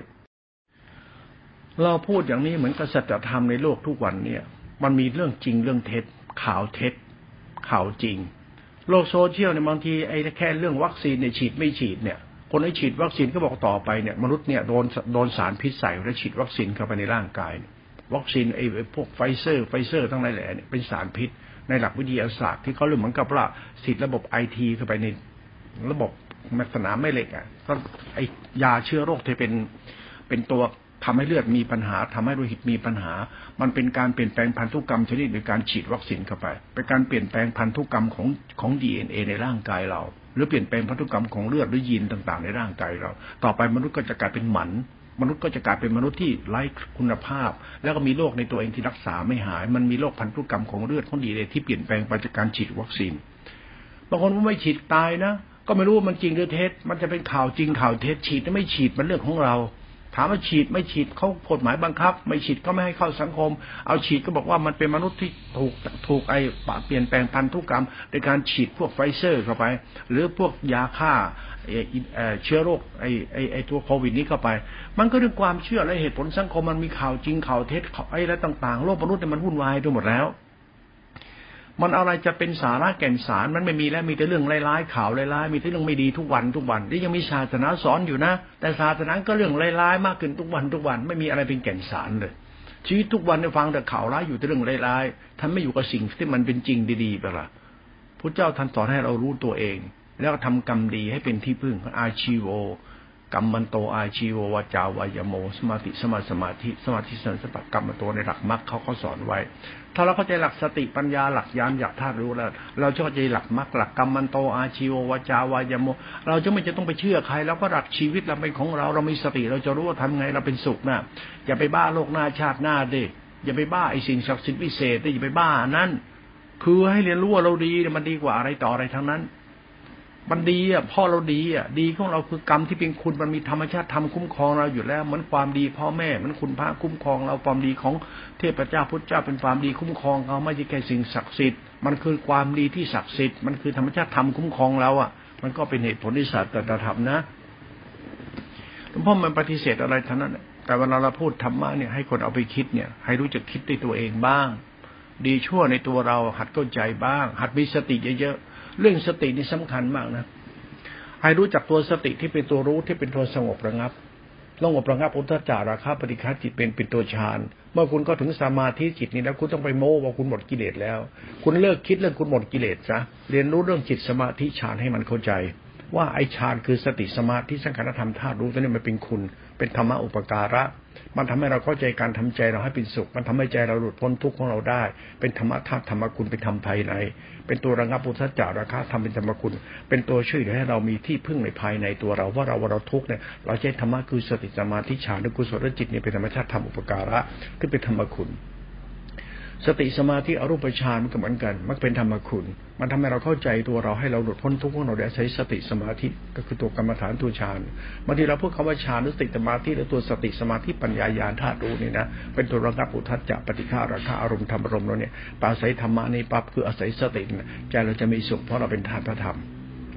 เราพูดอย่างนี้เหมือนกับสัจธรรมในโลกทุกวันเนี่ย มันมีเรื่องจริงเรื่องเท็จ ข่าวเท็จ ข่าวจริง โลกโซเชียลเนี่ยบางทีไอ้แค่เรื่องวัคซีนเนี่ยฉีดไม่ฉีดเนี่ยคนให้ฉีดวัคซีนก็บอกต่อไปเนี่ยมนุษย์เนี่ยโดนโดนสารพิษใส่แล้วฉีดวัคซีนเข้าไปในร่างกาย วัคซีนไอ้พวกไฟเซอร์ไฟเซอร์ทั้งหลายแหล่เนี่ยเป็นสารพิษ ในหลักวิทยาศาสตร์ที่เขาเรื่องเหมือนกับว่าสิทธิระบบไอทีเข้าไปในระบบสนามแม่เหล็กอะก็ไอยาเชื้อโรคที่เป็นเป็นตัว ทำให้เลือดมีปัญหาทำให้โลหิตมีปัญหา มันเป็นการเปลี่ยนแปลงพันธุกรรมชนิดโดยการฉีดวัคซีนเข้าไป เป็นการเปลี่ยนแปลงพันธุกรรมของของดีเอ็นเอในร่างกายเรา หรือเปลี่ยนแปลงพันธุกรรมของเลือดหรือยีนต่างๆ ในร่างกายเรา ต่อไปมนุษย์ก็จะกลายเป็นหมันมนุษย์ก็จะกลายเป็นมนุษย์ที่ไร้คุณภาพ แล้วก็มีโรคในตัวเองที่รักษาไม่หาย มันมีโรคพันธุกรรมของเลือดของดีเอที่เปลี่ยนแปลงไปจากการฉีดวัคซีนบางคนว่าไม่ฉีดตายนะ ก็ไม่รู้ว่ามันจริงหรือเท็จ มันจะเป็นข่าวจริงข่าวเท็จฉีดไม่ฉีดมันเรื่องของเรา ถามว่าฉีดไม่ฉีดเขากฎหมายบังคับ ไม่ฉีดก็ไม่ให้เข้าสังคม เอาฉีดก็บอกว่ามันเป็นมนุษย์ที่ถูกถูกไอ้เปลี่ยนแปลงพันธุกรรมในการฉีดพวกไฟเซอร์เข้าไป หรือพวกยาฆ่าเชื้อโรคไอ้ไอ้ไอ้ตัวโควิดนี้เข้าไป มันก็เรื่องความเชื่อและเหตุผลสังคมมันมีข่าวจริงข่าวเท็จไอ้และต่างๆโลกมนุษย์เนี่ยมันวุ่นวายไปหมดแล้ว มันอะไรจะเป็นสาระแก่นสารมันไม่มีแล้วมีแต่เรื่องร้ายๆข่าวร้ายๆมีแต่เรื่องไม่ดีทุกวันทุกวันนี่ยังมีศาสนาสอนอยู่นะ แต่ศาสนาก็เรื่องร้ายๆมากขึ้นทุกวันทุกวัน ไม่มีอะไรเป็นแก่นสารเลย ชีวิตทุกวันได้ฟังแต่ข่าวร้ายอยู่แต่เรื่องร้ายๆท่านไม่อยู่กับสิ่งที่มันเป็นจริงดีๆไปละพระเจ้าท่านสอนให้เรารู้ตัวเอง แล้วก็ทำกรรมดีให้เป็นที่พึ่งอาชีโวกรรมมันโตอาชีโววาจาวายโม สมาธิสมาสมาธิสมาธิสันสตกรรมมันโตในหลักมรรคเขาเขาสอนไว้ ถ้าเราเข้าใจหลักสติปัญญาหลักยานอยากธาตุรู้แล้ว เราจะเข้าใจหลักมรรคหลักกรรมมันโตอาชีโววจาวายโม เราจะไม่จะต้องไปเชื่อใครแล้วก็หลักชีวิตเราเป็นของเราเรามีสติเราจะรู้ว่าทำไงเราเป็นสุขนะอย่าไปบ้าโลกหน้าชาติหน้าดิอย่าไปบ้าไอ้สิ่งศักดิ์สิทธิ์วิเศษดิอย่าไปบ้านั้น คือให้เรียนรู้ว่าเราดีมันดีกว่าอะไรต่ออะไรทั้งนั้น มันดีอะพ่อเราดีอะดีของเราคือกรรมที่เป็นคุณมันมีธรรมชาติทำคุ้มครองเราอยู่แล้วเหมือนความดีพ่อแม่มันคุณพระคุ้มครองเราความดีของเทพเจ้าพุทธเจ้าเป็นความดีคุ้มครองเขาไม่ใช่แค่สิ่งศักดิ์สิทธิ์มันคือความดีที่ศักดิ์สิทธิ์มันคือธรรมชาติทำคุ้มครองเราอะ มันก็เป็นเหตุผลที่สัตว์แต่ธรรมนะหลวงพ่อมันปฏิเสธอะไรทั้งนั้นแต่เวลาเราพูดธรรมะเนี่ยให้คนเอาไปคิดเนี่ย ให้รู้จักคิดด้วยตัวเองบ้าง ดีชั่วในตัวเราหัดเข้าใจบ้าง หัดมีสติเยอะๆ เรื่องสตินี่สำคัญมากนะให้รู้จักตัวสติที่เป็นตัวรู้ที่เป็นตัวสงบระงับสงบระงับอุทจาราคาปฏิฆาจิตเป็นเป็นตัวฌานเมื่อคุณก็ถึงสมาธิจิตนี้แล้วคุณต้องไปโม้ว่าคุณหมดกิเลสแล้ว คุณเลิกคิดเรื่องคุณหมดกิเลสซะเรียนรู้เรื่องจิตสมาธิฌานให้มันเข้าใจ ว่าไอฌานคือสติสมาธิสังขารธรรมธาตุรู้ตัวนี้มันเป็นคุณ เป็นธรรมะอุปการะ มันทำให้เราเข้าใจการทำใจเราให้เป็นสุข มันทำให้ใจเราหลุดพ้นทุกข์ของเราได้ เป็นธรรมะธาตุธรรมคุณเป็นธรรมภายใน เป็นตัวระงับปุถะจาราคะทำเป็นธรรมคุณ เป็นตัวช่วยเหลือให้เรามีที่พึ่งในภายในตัวเราว่าเราว่าเราทุกข์เนี่ยเราใช้ธรรมะคือสติสมาธิฌานกุศลจิตเนี่ยเป็นธรรมชาติธรรมอุปการะขึ้นเป็นธรรมคุณ สติสมาธิอรูปฌานมันก็เหมือนกัน มันเป็นธรรมคุณ มันทำให้เราเข้าใจตัวเราให้เราหลุดพ้นทุกข์ของเราได้ใช้สติสมาธิก็คือตัวกรรมฐานตัวฌานบางทีเราพูดคำว่าฌานหรือสติสมาธิหรือตัวสติสมาธิปัญญาญาณธาตุรู้นี่นะเป็นตัวระงับอุทัจจะปฏิฆาราคาอารมณ์ธรรมอารมณ์เราเนี่ยปาศัยธรรมะนี่ปั๊บคืออาศัยสติใจเราจะมีสุขเพราะเราเป็นธาตุธรรม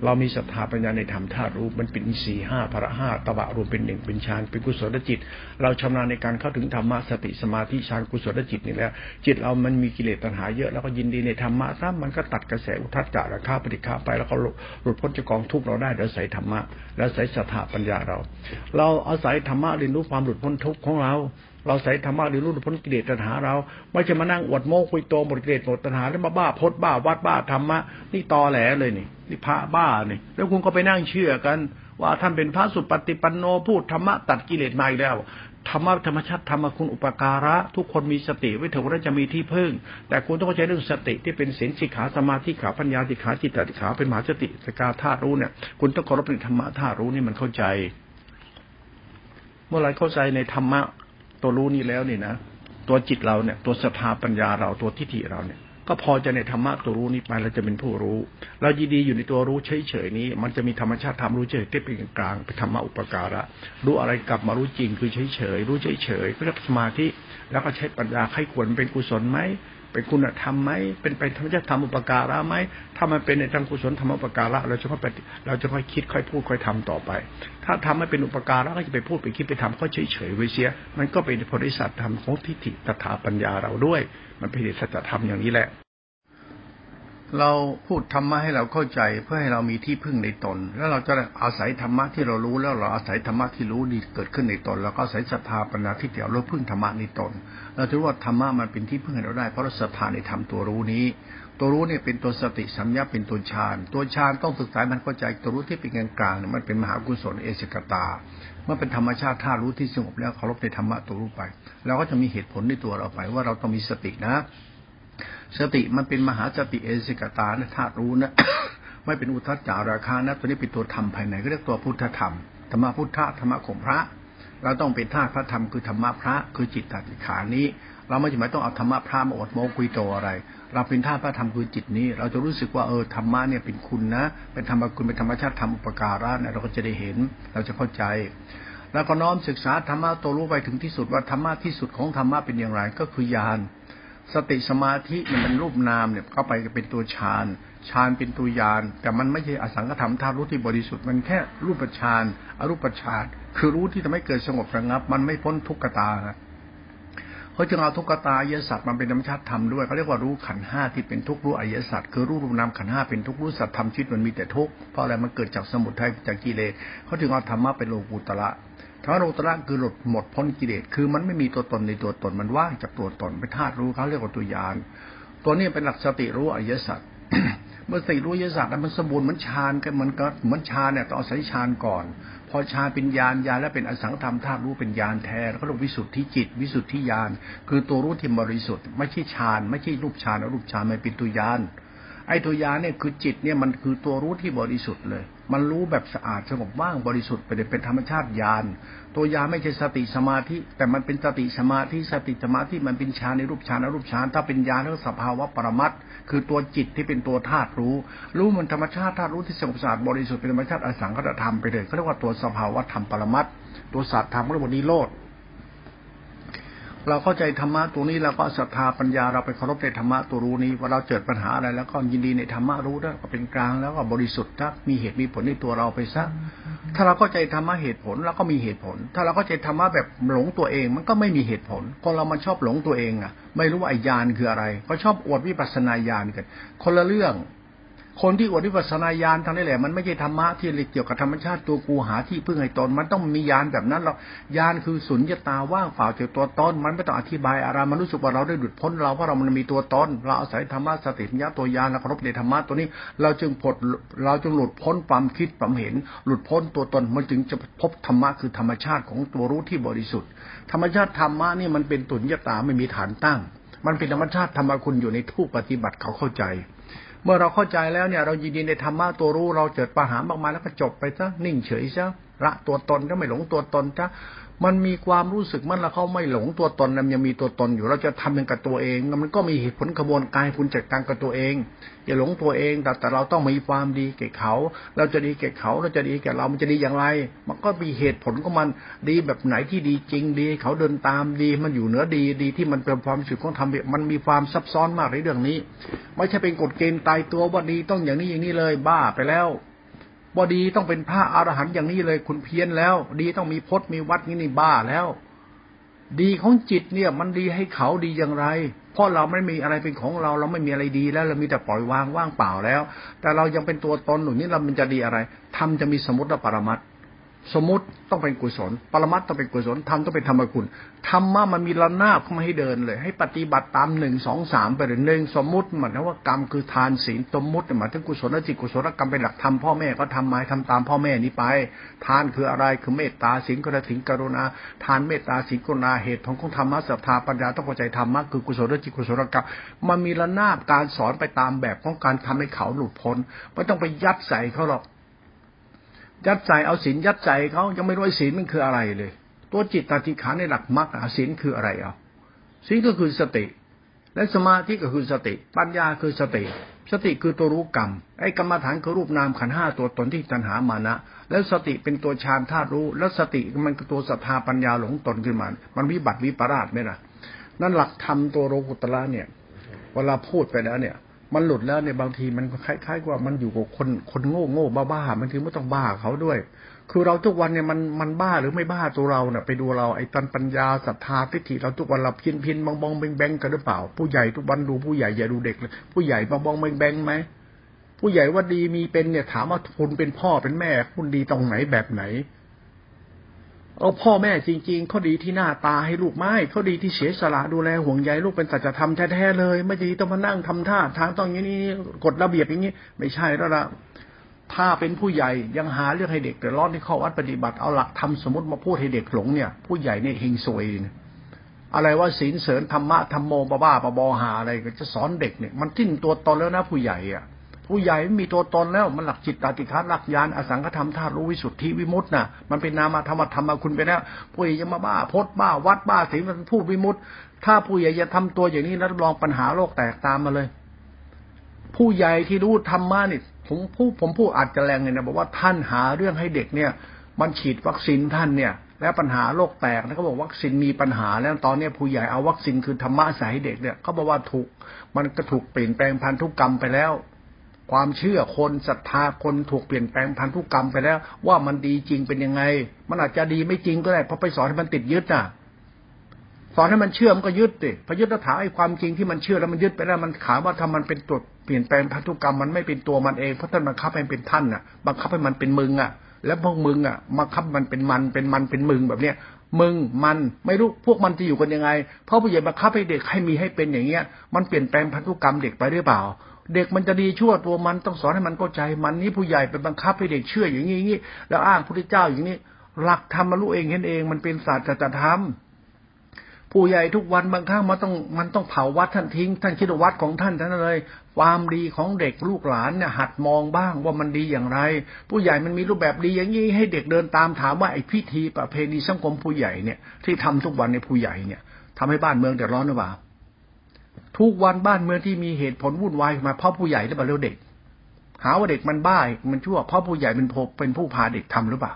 เรามีศรัทธาปัญญาในธรรมธาตุรู้มันเป็นสี่ห้าพระห้าตบะรวมเป็นหนึ่งเป็นฌานเป็นกุศลจิต เราชำนาญในการเข้าถึงธรรมะสติสมาธิฌานกุศลจิตนี่แล้วจิตเรามันมีกิเลสตัณหาเยอะแล้วก็ยินดีในธรรมะซะมันก็ตัดกระแสอุทัจจาระคาปฏิฆาไปแล้วก็หลุดพ้นจากกองทุกข์เราได้โดยใส่ธรรมะแล้วใส่ศรัทธาปัญญาเรา เราอาศัยธรรมะเรียนรู้ความหลุดพ้นทุกข์ของเรา เราใส่ธรรมะหรือรู้พ้นกิเลสตัณหาเรา ไม่ใช่มานั่งอวดโม้คุยโตหมดกิเลสหมดตัณหาแล้วมาบ้าพดบ้าวัดบ้าธรรมะนี่ตอแหลเลยนี่นี่พระบ้านี่แล้วคุณก็ไปนั่งเชื่อกัน ว่าท่านเป็นพระสุปฏิปันโนพูดธรรมะตัดกิเลสมาอีกแล้วธรรมะธรรมชาติธรรมคุณอุปการะ ทุกคนมีสติไว้ถึงว่าจะมีที่พึ่ง แต่คุณต้องเข้าใจเรื่องสติที่เป็นศีลสิกขาสมาธิขาปัญญาสิกขาจิตติขาเป็นมหาสติสกาธาตรู้เนี่ย คุณต้องเคารพในธรรมะธาตรู้นี่มันเข้าใจ เมื่อไรเข้าใจในธรรมะ ตัวรู้นี่แล้วนี่นะตัวจิตเราเนี่ย ตัวสภาปัญญาเราตัวทิฏฐิเราเนี่ย ก็พอจะในธรรมะตัวรู้นี้ไปเราจะเป็นผู้รู้ เรายินดีอยู่ในตัวรู้เฉยๆนี้ มันจะมีธรรมชาติธรรมรู้เฉยที่เป็นกลางเป็นธรรมะอุปการะรู้อะไรกลับมารู้จริงคือเฉยๆรู้เฉยๆเรียกสมาธิแล้วก็ใช้ปัญญาให้ควรเป็นกุศลไหม เป็นคุณธรรมไหมเป็นไปธรรมชาติธรรมอุปการะไหมถ้ามันเป็นในทางกุศลธรรมอุปการะเราจะค่อยไปเราจะค่อยคิดค่อยพูดค่อยทำต่อไป ถ้าทำให้เป็นอุปการะก็จะไปพูดไปคิดไปทำก็เฉยเฉยไว้เสีย มันก็เป็นผลสัตธรรมของทิฏฐิตถาปัญญาเราด้วย มันเป็นสัจธรรมอย่างนี้แหละ เราพูดธรรมะให้เราเข้าใจเพื่อให้เรามีที่พึ่งในตน แล้วเราจะอาศัยธรรมะที่เรารู้แล้วเราอาศัยธรรมะที่รู้ดีเกิดขึ้นในตน แล้วก็อาศัยศรัทธาปัญญาที่เดียวเราพึ่งธรรมะในตน เราถือว่าธรรมะมันเป็นที่พึ่งให้เราได้เพราะเราศรัทธาในธรรมตัวรู้นี้ ตัวรู้เนี่ยเป็นตัวสติสัมยาเป็นตัวฌานตัวฌานต้องศึกษามันเข้าใจตัวรู้ที่เป็นกลางกลางเนี่ยมันเป็นมหากุศลเอสกตาเมื่อเป็นธรรมชาติท่ารู้ที่สงบแล้วเคารพในธรรมะตัวรู้ไปเราก็จะมีเหตุผลในตัวเราไปว่าเราต้องมีสตินะ สติมันเป็นมหาสติเอสิกตานะธาตุรู้นะไม่เป็นอุทจาราคานะตัวนี้เป็นตัวธรรมภายในก็เรียกตัวพุทธธรรมธรรมพุทธะธรรมะของพระ เราต้องเป็นธาตุพระธรรมคือธรรมะพระคือจิตตติขานี้ เราไม่จำเป็นต้องเอาธรรมะพระมาอดโมกุยโตอะไร เราเป็นธาตุพระธรรมคือจิตนี้ เราจะรู้สึกว่าเออธรรมะเนี่ยเป็นคุณนะ เป็นธรรมคุณเป็นธรรมชาติธรรมอุปการะเนี่ยเราก็จะได้เห็น เราจะเข้าใจ แล้วก็น้อมศึกษาธรรมะตัวรู้ไปถึงที่สุดว่าธรรมะที่สุดของธรรมะเป็นอย่างไรก็คือญาณ สติสมาธิเนี่ยมันรูปนามเนี่ยเข้าไปเป็นตัวฌานฌานเป็นตัวยานแต่มันไม่ใช่อสังขธรรมธาตุรู้ที่บริสุทธิ์มันแค่รูปฌานอรูปฌานคือรู้ที่ทำให้เกิดสงบระงับ มันไม่พ้นทุกขตาเขาจึงเอาทุกขตาอายสัตว์มันเป็นธรรมชาติธรรมด้วยเขาเรียกว่ารู้ขันห้าที่เป็นทุกรู้อายสัตว์คือรู้รูปนามขันห้าเป็นทุกรู้สัตว์ธรรมชีวิตมันมีแต่ทุกเพราะอะไรมันเกิดจากสมุทัยจากกิเลสเขาจึงเอาธรรมะเป็นโลกุตระ ธรรมโลกุตระคือหลุดหมดพ้นกิเลสคือมันไม่มีตัวตนในตัวตนมันว่างจากตัวตนเป็นธาตุรู้เขาเรียกว่าตัวยานตัวนี้เป็นหลักสติรู้อายสัตเมื่อสติรู้ยศาสตร์มันสมบูรณ์เหมือนฌานกันเหมือนก็เหมือนฌานเนี่ยต้องอาศัยฌานก่อน พอฌานเป็นญาณญาณแล้วเป็นอสังธรรมธาตุรู้เป็นญาณแท้เขาเรียกวิสุทธิจิต วิสุทธิญาณคือตัวรู้ที่บริสุทธิ์ไม่ใช่ฌานไม่ใช่รูปฌานรูปฌานไม่เป็นตัวญาณ ไอ้ตัวยาเนี่ยคือจิตเนี่ยมันคือตัวรู้ที่บริสุทธิ์เลย มันรู้แบบสะอาดสงบว่างบริสุทธิ์ไปเลยเป็นธรรมชาติญาณตัวยาไม่ใช่สติสมาธิ แต่มันเป็นสติสมาธิสติสมาธิมันเป็นฌานในรูปฌานอรูปฌานถ้าเป็นญาณแล้วสภาวะปรมัตคือตัวจิตที่เป็นตัวธาตุรู้ รู้มันธรรมชาติธาตุรู้ที่สงบสะอาดบริสุทธิ์เป็นธรรมชาติอสังขตธรรมไปเลยเขาเรียกว่าตัวสภาวะธรรมปรมัตตัวสัตธรรมเรียกว่านิโรธ เราเข้าใจธรรมะตัวนี้เราก็ศรัทธาปัญญาเราไปเคารพในธรรมะตัวรู้นี้ว่าเราเกิดปัญหาอะไร แล้วก็ยินดีในธรรมะรู้แล้วก็เป็นกลางแล้วก็บริสุทธิ์ถ้ามีเหตุมีผลในตัวเราไปซะถ้าเราเข้าใจธรรมะเหตุผลเราก็มีเหตุผล ถ้าเราเข้าใจธรรมะแบบหลงตัวเองมันก็ไม่มีเหตุผลคนเรามันชอบหลงตัวเองอะ ไม่รู้ว่าอญาณคืออะไร ก็ชอบอวดวิปัสสนาญาณกันคนละเรื่อง คนที่อวดวิปัสนาญาณทางนี้แหละมันไม่ใช่ธรรมะที่เกี่ยวกับธรรมชาติตัวกูหาที่พึ่งให้ตน มันต้องมีญาณแบบนั้นหรอกญาณคือสุญญตาว่างเปล่าจากตัวตนมันไม่ต้องอธิบายอะไรมันรู้สึกว่าเราได้หลุดพ้นเราเพราะเรามันมีตัวตนเราอาศัยธรรมะสติปัญญาตัวญาณและเคารพในธรรมะตัวนี้ เราจึงผลเราจึงหลุดพ้นความคิดความเห็น หลุดพ้นตัวตนมันจึงจะพบธรรมะคือธรรมชาติของตัวรู้ที่บริสุทธิ์ ธรรมชาติธรรมะนี่มันเป็นตุญญตาไม่มีฐานตั้ง มันเป็นธรรมชาติธรรมคุณอยู่ในทุกปฏิบัติเขาเข้าใจ เมื่อเราเข้าใจแล้วเนี่ย เรายินดีในธรรมะตัวรู้เราเกิดปัญหามากมายแล้วก็จบไปซะนิ่งเฉยซะละตัวตนก็ไม่หลงตัวตนซะ มันมีความรู้สึกมันแล้วเขาไม่หลงตัวตนมันยังมีตัวตนอยู่ เราจะทำเป็นกับตัวเอง มันก็มีเหตุผลกระบวนการคุณจัดการกับตัวเอง อย่าหลงตัวเอง แต่แต่เราต้องมีความดีแก่เขา เราจะดีแก่เขาเราจะดีแก่เรา มันจะดีอย่างไร มันก็มีเหตุผลของมันดีแบบไหนที่ดีจริงดี เขาเดินตามดี มันอยู่เหนือดีดีที่มันเป็นความสุขของทำมันมีความซับซ้อนมากในเรื่องนี้ ไม่ใช่เป็นกฎเกณฑ์ตายตัวว่าดีต้องอย่างนี้อย่างนี้เลยบ้าไปแล้ว บอดีต้องเป็นพระอรหันต์อย่างนี้เลยคุณเพี้ยนแล้ว ดีต้องมีพจน์มีวัดนี่นี่บ้าแล้ว ดีของจิตเนี่ย มันดีให้เขาดีอย่างไร เพราะเราไม่มีอะไรเป็นของเรา เราไม่มีอะไรดีแล้ว เรามีแต่ปล่อยวางว่างเปล่าแล้ว แต่เรายังเป็นตัวตนหนุนนี้เรามันจะดีอะไรทำจะมีสมุติและปรมัตถ สมมติต้องเป็นกุศล ปรมัตต้องเป็นกุศลธรรมต้องเป็นธรรมคุณธรรมะมันมีระนาบเข้ามาให้เดินเลย ให้ปฏิบัติตามหนึ่งสองสามไปเลยหนึ่งสมมติหมายถึงว่ากรรมคือทานศีลสมมติหมายถึงกุศลจิตกุศลกรรมเป็นหลักธรรมพ่อแม่ก็ทำหมายทำตามพ่อแม่นี้ไป ทานคืออะไรคือเมตตาศีลกระถิ่นกรุณา ทานเมตตาศีลกรุณาเหตุของของธรรมะศรัทธาปัญญาต้องเข้าใจธรรมะคือกุศลจิตกุศลกรรมมันมีระนาบการสอนไปตามแบบของการทำให้เขาหลุดพ้นไม่ต้องไปยัดใส่เขาหรอก ยัดใจเอาศีลยัดใจเขายังไม่รู้ศีลมันคืออะไรเลย ตัวจิตตาติขาในหลักมรรคศีลคืออะไรเอาศีลก็คือสติ และสมาธิก็คือสติ ปัญญาคือสติ สติคือตัวรู้กรรมไอ้กรรมฐานคือรูปนามขันห้าตัวตนที่ตัณหามานะแล้วสติเป็นตัวฌานธาตุรู้ แล้วสติมันคือตัวศรัทธาปัญญาหลงตนขึ้นมา มันวิบัติวิปราชไหมล่ะ นั่นหลักธรรมตัวโลกุตละเนี่ย เวลาพูดไปแล้วเนี่ย มันหลุดแล้วเนี่ยบางทีมันคล้ายๆว่ามันอยู่กับคนคนโง่โง่บ้าบ้าบางทีไม่ต้องบ้าเขาด้วย คือเราทุกวันเนี่ยมันมันบ้าหรือไม่บ้าตัวเราเนี่ยไปดูเราไอ้ตันปัญญาศรัทธาทิฏฐิเราทุกวันเราเพี้ยนเพียนบองบองเบงแบงกันหรือเปล่า ผู้ใหญ่ทุกวันดูผู้ใหญ่อย่าดูเด็กเลยผู้ใหญ่บองบองเบงแบงไหมผู้ใหญ่ว่าดีมีเป็นเนี่ยถามว่าคุณเป็นพ่อเป็นแม่ คุณดีตรงไหนแบบไหน เอาพ่อแม่จริง ๆเขาดีที่หน้าตาให้ลูกไม้เขาดีที่เสียสละดูแลห่วงใยลูกเป็นสัจธรรมแท้ๆเลย ไม่ดีต้องมานั่งทำท่าทางต้องอย่างนี้กฎระเบียบอย่างนี้ ไม่ใช่แล้วละถ้าเป็นผู้ใหญ่ยังหาเรื่องให้เด็กแต่ร้อนที่เข้าวัดปฏิบัติเอาหลักทำสมมติมาพูดให้เด็กหลงเนี่ย ผู้ใหญ่เนี่ยเฮงซวยอะไรว่าศีลเสริญธรรมะธรรมโมบ้าบ้าบอหาอะไรก็จะสอนเด็กเนี่ย มันทิ้งตัวตนแล้วนะผู้ใหญ่อะ ผู้ใหญ่ไม่มีตัวตนแล้ว มันหลักจิตตติคัตหลักยานอสังขธรรมธาตุรู้วิสุทธิวิมุตต์น่ะมันเป็นนามธรรมธรรมคุณไปแล้วผู้ใหญ่จะมาบ้าพดบ้าวัดบ้าสิมันพูดวิมุตต์ถ้าผู้ใหญ่จะทำตัวอย่างนี้แล้วลองปัญหาโลกแตกตามมาเลย ผู้ใหญ่ที่รู้ธรรมะนี่ผมพูดผมพูดอาจจะแรงเลยนะบอกว่าท่านหาเรื่องให้เด็กเนี่ย มันฉีดวัคซีนท่านเนี่ยแล้วปัญหาโลกแตกนะเขาบอกวัคซีนมีปัญหาแล้วตอนนี้ผู้ใหญ่เอาวัคซีนคือธรรมะใส่ให้เด็กเนี่ยเขาบอกว่าถูกมันก็ถูกเปลี่ยนแปลงพันธุกรรมไปแล้ว ความเชื่อคนศรัทธาคนถูกเปลี่ยนแปลงพันธุกรรมไปแล้ว ว่ามันดีจริงเป็นยังไง มันอาจจะดีไม่จริงก็ได้เพราะไปสอนให้มันติดยึดน่ะ สอนให้มันเชื่อมันก็ยึดติพอยึดแล้วถามไอ้ความจริงที่มันเชื่อแล้วมันยึดไปแล้วมันถาว่าถ้ามันเป็นตัวเปลี่ยนแปลงพันธุกรรมมันไม่เป็นตัวมันเองเพราะท่านบังคับให้เป็นท่านน่ะ บังคับให้มันเป็นมึงอะ แล้วพวกมึงอะบังคับมันเป็นมันเป็นมันเป็นมึงแบบเนี้ยมึงมันไม่รู้พวกมันจะอยู่กันยังไง เพราะผู้ใหญ่บังคับให้เด็กให้มีให้เป็นอย่างเงี้ย มันเปลี่ยนแปลงพันธุกรรมเด็กไปหรือเปล่า เด็กมันจะดีชั่วตัวมันต้องสอนให้มันเข้าใจมันนี้ผู้ใหญ่ไปบังคับให้เด็กเชื่ออย่างนี้อย่างนี้แล้วอ้างพระพุทธเจ้าอย่างนี้ หลักธรรมมารู้เองเห็นเอง มันเป็นศาสตร์จธรรมผู้ใหญ่ทุกวันบางครั้งมันต้องมันต้องเผาวัดท่านทิ้ง ท่านคิดวัดของท่านท่านเลย ความดีของเด็กลูกหลานเนี่ยหัดมองบ้างว่ามันดีอย่างไร ผู้ใหญ่มันมีรูปแบบดีอย่างนี้ให้เด็กเดินตามถามว่าไอ้พิธีประเพณีสังคมผู้ใหญ่เนี่ยที่ทำทุกวันในผู้ใหญ่เนี่ยทำให้บ้านเมืองเดือดร้อนหรือเปล่า ทุกวันบ้านเมืองที่มีเหตุผลวุ่นวายมาเพราะผู้ใหญ่หรือเปล่าเด็ก หาว่าเด็กมันบ้ามันชั่วเพราะผู้ใหญ่เป็นเป็นผู้พาเด็กทำหรือเปล่า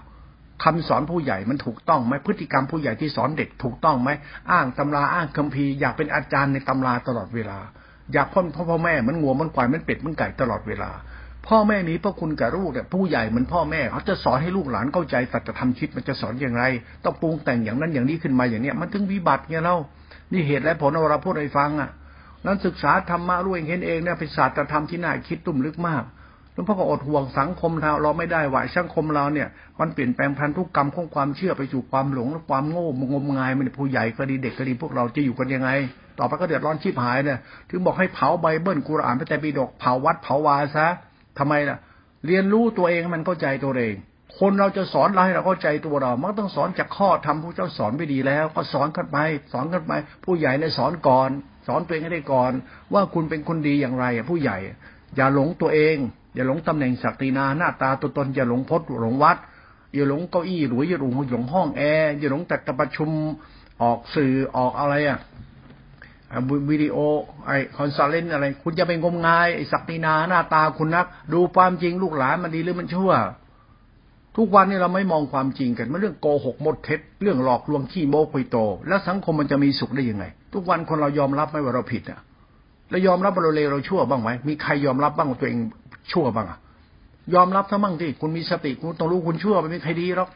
คำสอนผู้ใหญ่มันถูกต้องไหมพฤติกรรมผู้ใหญ่ที่สอนเด็กถูกต้องไหมอ้างตำราอ้างคัมภีร์อยากเป็นอาจารย์ในตำราตลอดเวลา อยากพ่นพ่อพ่อแม่มันงัวมันควายมันเป็ดมันไก่ตลอดเวลา พ่อแม่มีพระคุณกับลูกเนี่ยผู้ใหญ่เหมือนพ่อแม่เขาจะสอนให้ลูกหลานเข้าใจสัจธรรมชิดมันจะสอนอย่างไร ต้องปรุงแต่งอย่างนั้นอย่างนี้ขึ้นมาอย่างเนี้ยมันถึงวิบัติไงเล่านี่เหตุและผลเราพูดให้ฟังอะ นั้นศึกษาธรรมะรู้เองเห็นเองเนี่ยเป็นศาสตรธรรมที่น่าคิดตุ้มลึกมากหลวงพ่อก็อดห่วงสังคมเราเราไม่ได้ไหวสังคมเราเนี่ย มันเปลี่ยนแปลงพันธุกรรมของความเชื่อไปสู่ความหลงและความโง่งมงายมันผู้ใหญ่ก็ดีเด็กก็ดีพวกเราจะอยู่กันยังไง ต่อไปก็เดือดร้อนชีพหายเนี่ยถึงบอกให้เผาไบเบิลกุรอานพระแต่ปีดกเผาวัดเผาวาซะทำไมล่ะ เรียนรู้ตัวเองมันเข้าใจตัวเอง คนเราจะสอนเราให้เราเข้าใจตัวเรา มันต้องสอนจากข้อทำผู้เจ้าสอนไปดีแล้ว ก็สอนกันไป สอนกันไป ผู้ใหญ่เนี่ยสอนก่อน สอนตัวเองให้ได้ก่อน ว่าคุณเป็นคนดีอย่างไรผู้ใหญ่ อย่าหลงตัวเอง อย่าหลงตำแหน่งศักดินาหน้าตาตัวตนอย่าหลงพจน์หลงวัดอย่าหลงเก้าอี้หรืออย่าหลงหลงห้องแอร์อย่าหลงแต่ประชุมออกสื่อออกอะไรอะวิดีโอไอคอนซัลเลนอะไร คุณจะเป็นงมงายไอ้ศักดินาหน้าตาคุณนัก ดูความจริงลูกหลานมันดีหรือมันชั่ว ทุกวันนี้เราไม่มองความจริงกันมันเรื่องโกหกหมดเท็จเรื่องหลอกลวงขี้โม้คุยโต แล้วสังคมมันจะมีสุขได้ยังไง ทุกวันคนเรายอมรับไหมว่าเราผิดอะแล้วยอมรับว่าเราเลวเราชั่วบ้างไหมมีใครยอมรับบ้างว่าตัวเองชั่วบ้างอะยอมรับซะมั่งที่คุณมีสติคุณต้องรู้คุณชั่วไม่มีใครดีหรอก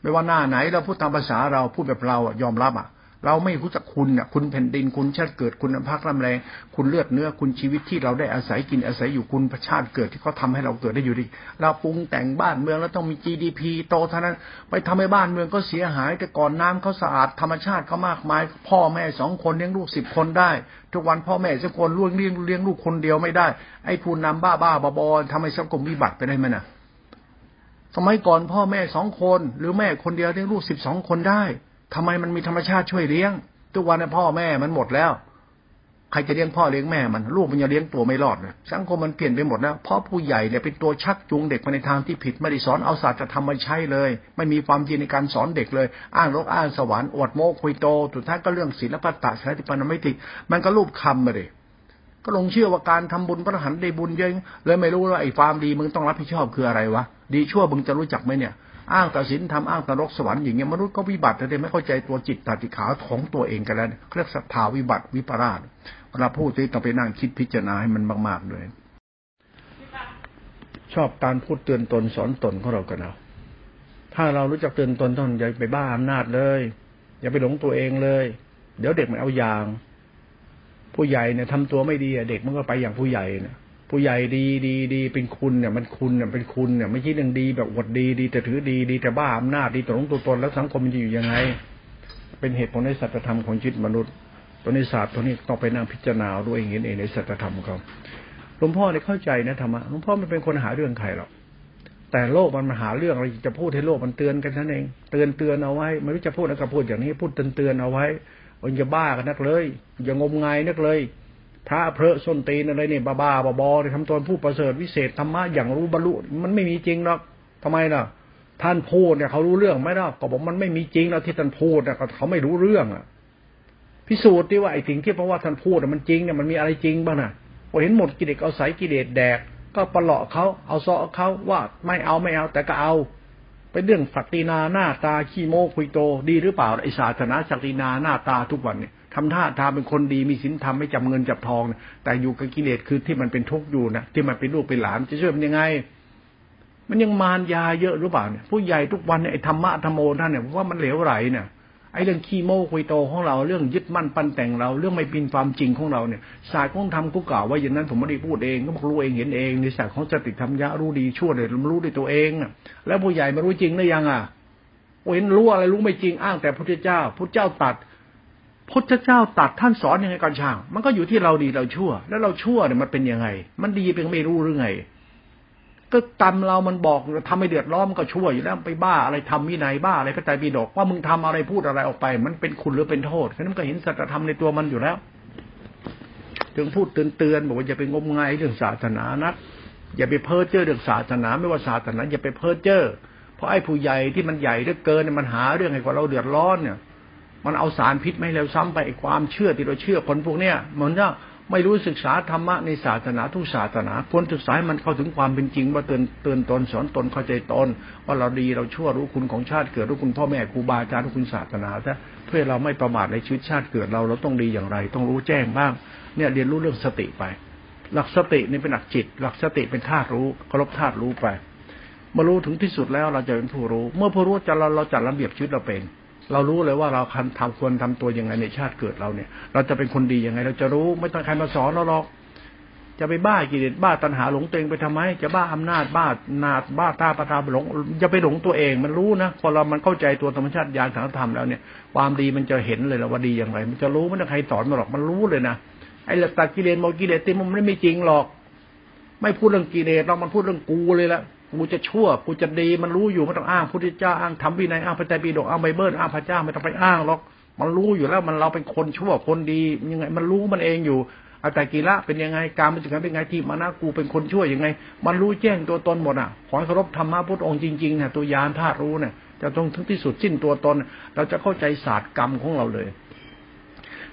ไม่ว่าหน้าไหนเราพูดตามภาษาเราพูดแบบเราอะยอมรับอะ เราไม่รู้จักคุณเนี่ยคุณแผ่นดินคุณชาติเกิดคุณภาคลำแรงคุณเลือดเนื้อคุณชีวิตที่เราได้อาศัยกินอาศัยอยู่คุณประชาติเกิดที่เขาทาให้เราเกิดได้อยู่ดี เราปรุงแต่งบ้านเมืองแล้วต้องมี GDP โตเท่านั้นไปทำให้บ้านเมืองก็เสียหาย แต่ก่อนน้ำเขาสะอาดธรรมชาติเขามากมาย พ่อแม่สองคนเลี้ยงลูกสิบคนได้ ทุกวันพ่อแม่สักคนล่วงเลี้ยงเลี้ยงลูกคนเดียวไม่ได้ ไอ้ผู้นำบ้าบ้าบอบอทำให้สังคมวิบัติไปได้ไหมน่ะสมัยก่อนพ่อแม่สองคน หรือแม่คนเดียวเลี้ยงลูกสิบสองคนได้ ทำไมมันมีธรรมชาติช่วยเลี้ยง ทุกวันนี้พ่อแม่มันหมดแล้ว ใครจะเลี้ยงพ่อเลี้ยงแม่มันลูกมันจะเลี้ยงตัวไม่รอดเลยสังคมมันเปลี่ยนไปหมดแล้วเพราะผู้ใหญ่เนี่ยเป็นตัวชักจูงเด็กไปในทางที่ผิดไม่ได้สอนเอาศาสตร์จะทำมาใช้เลย ไม่มีความจริงในการสอนเด็กเลย อ้างโลกอ้างสวรรค์อวดโม้คุยโตสุดท้ายก็เรื่องศีลปตะชาติปนม่ติ มันก็รูปคำมาเลยก็ลงเชื่อว่าการทำบุญพระหันได้บุญเยอะเลยไม่รู้ว่าไอ้ความดีมึงต้องรับผิดชอบคืออะไรวะดีชั่วมึงจะรู้จักไหมเนี่ย อ้างตัดสินทำอ้างตรกสวรรค์อย่างเงี้ยมนุษย์ก็วิบัติแต่ไม่เข้าใจตัวจิตตติขาของตัวเองกันแล้วเรียกศรัทธาวิบัติวิปราชเวลาพูดที่ต้องไปนั่งคิดพิจารณาให้มันมากๆด้วยชอบการพูดเตือนตนสอนตนของเรากันเอาถ้าเรารู้จักเตือนตนต้องอย่าไปบ้าอำนาจเลย อย่าไปหลงตัวเองเลย เดี๋ยวเด็กมันเอาอย่าง ผู้ใหญ่เนี่ยทำตัวไม่ดีเด็กมันก็ไปอย่างผู้ใหญ่เนี่ย ผู้ใหญ่ดีดีดีเป็นคุณเนี่ยมันคุณเนี่ยเป็นคุณเนี่ยไม่ใช่เรื่องดีแบบอวดดีดีแต่ถือดีดีแต่บ้าอำนาจดีตรงตัวตนแล้วสังคมมันจะอยู่ยังไง เป็นเหตุผลในสัจธรรมของชีวิตมนุษย์ ตัวในศาสตร์ตัวนี้ต้องไปนั่งพิจารณาด้วยเองเองในสัจธรรมของเขาหลวงพ่อเนี่ยเข้าใจนะธรรมะหลวงพ่อไม่เป็นคนหาเรื่องใครหรอกแต่โลกมันมาหาเรื่องเราจะพูดให้โลกมันเตือนกันนั่นเอง เตือนเตือนเอาไว้ไม่รู้จะพูดอะไรก็พูดอย่างนี้พูดเตือนเตือนเอาไว้อย่าบ้ากันนักเลย อย่างมงายนักเลย พระเพระส้นตีนอะไรเนี่ยบ้าบ้าบอๆทำตนผู้ประเสริฐวิเศษธรรมะอย่างรู้บรรลุมันไม่มีจริงหรอกทำไมล่ะ ท่านพูดเนี่ยเขารู้เรื่องไหมล่ะก็บอกมันไม่มีจริงแล้วที่ท่านพูดเนี่ยเขาไม่รู้เรื่องอะ พิสูจน์ที่ว่าไอ้สิ่งที่เพราะว่าท่านพูดมันจริงเนี่ยมันมีอะไรจริงบ้างน่ะพอเห็นหมดกิเลสเอาใสกิเลสแดก ก็ประโลาะเขาเอาซอเขาว่าไม่เอาไม่เอาแต่ก็เอา เป็นเรื่องศักดินาหน้าตาขี้โมคุยโต ดีหรือเปล่าไอศาสนาศักดินาหน้าตาทุกวันเนี่ยทำท่าทางเป็นคนดีมีศีลธรรมไม่จับเงินจับทอง แต่อยู่กับกิเลสคือที่มันเป็นทุกข์อยู่นะที่มันเป็นลูกเป็นหลานจะช่วยมันยังไง มันยังมารยาเยอะหรือเปล่าเนี่ยผู้ใหญ่ทุกวันเนี่ยไอ้ธรรมะธรรมโอท่านเนี่ยว่ามันเหลวไหลเนี่ย ไอ้เรื่องขี้โม้คุยโตของเราเรื่องยึดมั่นปั้นแต่งเรา เรื่องไม่เป็นความจริงของเราเนี่ยศาสตร์ของธรรมกูกล่าวว่าอย่างนั้นผมไม่ได้พูดเองก็บอกรู้เองเห็นเองในศาสตร์ของสติธรรมยะรู้ดีชั่วเลยรู้ด้วยตัวเองแล้วผู้ใหญ่มารู้จริงหรือยังอะเห็นรู้อะไรรู้ไม่จริงอ้าง แต่พระเจ้าพระเจ้าตัดพุทธเจ้าตัดท่านสอนยังไงกันช่าง มันก็อยู่ที่เราดีเราชั่ว แล้วเราชั่วเนี่ยมันเป็นยังไง มันดีเป็นไม่รู้หรือไง ก็กรรมเรามันบอกทำให้เดือดร้อนมันก็ชั่วอยู่แล้วไปบ้าอะไรทำวินัยบ้าอะไรพระไตรปิฎกว่ามึงทำอะไรพูดอะไรออกไป มันเป็นคุณหรือเป็นโทษฉะนั้นก็เห็นสัจธรรมในตัวมันอยู่แล้วจึงพูดเตือนๆบอกว่าอย่าไปงมงายเรื่องศาสนานะอย่าไปเพ้อเจ้อเรื่องศาสนา ไม่ว่าศาสนาอย่าไปเพ้อเจ้อเพราะไอ้ผู้ใหญ่ที่มันใหญ่เหลือเกินมันหาเรื่องให้กว่าเราเดือดร้อนเนี่ย มันเอาสารพิษไม่เร็วซ้ำไปความเชื่อที่เราเชื่อคนพวกเนี้ยมันจะ ไม่รู้ศึกษาธรรมะในศาสนาทุกศาสนาควรศึกษาให้มันเข้าถึงความเป็นจริงว่าเตือนเตือนตนสอนตนเข้าใจตนว่าเราดีเราชั่วรู้คุณของชาติเกิดรู้คุณพ่อแม่ครูบาอาจารย์รู้คุณศาสนาถ้าเพื่อเราไม่ประมาทในชีวิตชาติเกิดเราเราต้องดีอย่างไร ต้องรู้แจ้งบ้าง เนี่ยเรียนรู้เรื่องสติไป หลักสตินี่เป็นหลักจิต หลักสติเป็นธาตุรู้เคารพธาตุรู้ไปมารู้ถึงที่สุดแล้วเราจะเป็นผู้รู้ เมื่อผู้รู้จะเราเราจัดระเบียบชีวิตเราเป็น เรารู้เลยว่าเราทำควรทำตัวยังไงในชาติเกิดเราเนี่ย เราจะเป็นคนดียังไง เราจะรู้ไม่ต้องใครมาสอนเราหรอกจะไปบ้ากิเลสบ้าตัณหาหลงตัวเองไปทำไม จะบ้าอำนาจบ้านาดบ้าตาประทาหลงจะไปหลงตัวเอง มันรู้นะพอเรามันเข้าใจตัวธรรมชาติญาณสังธรรมแล้วเนี่ย ความดีมันจะเห็นเลยแล้วว่าดีอย่างไร มันจะรู้ไม่ต้องใครสอนมาหรอกมันรู้เลยนะไอ้หลักตัดกิเลสมกิเลสเต็มมันไม่จริงหรอก ไม่พูดเรื่องกิเลสเรามันพูดเรื่องกูเลยละ กูจะชั่วกูจะดีมันรู้อยู่ไม่ต้องอ้างพุทธเจ้าอ้างทำวินัยอ้างพระไตรปิฎกอ้างไบเบิลอ้างพระเจ้าไม่ต้องไปอ้างหรอก มันรู้อยู่แล้วมันเราเป็นคนชั่วคนดียังไง มันรู้มันเองอยู่อาแต่กีละเป็นยังไงการมันจะเป็นไงที่มานะกูเป็นคนชั่วยังไง มันรู้แจ้งตัวตนหมดอะขอเคารพธรรมะพุทธองค์จริงๆเนี่ยตัวยานธาตุรู้เนี่ยจะต้องถึงที่สุดสิ้นตัวตน เราจะเข้าใจศาสตร์กรรมของเราเลย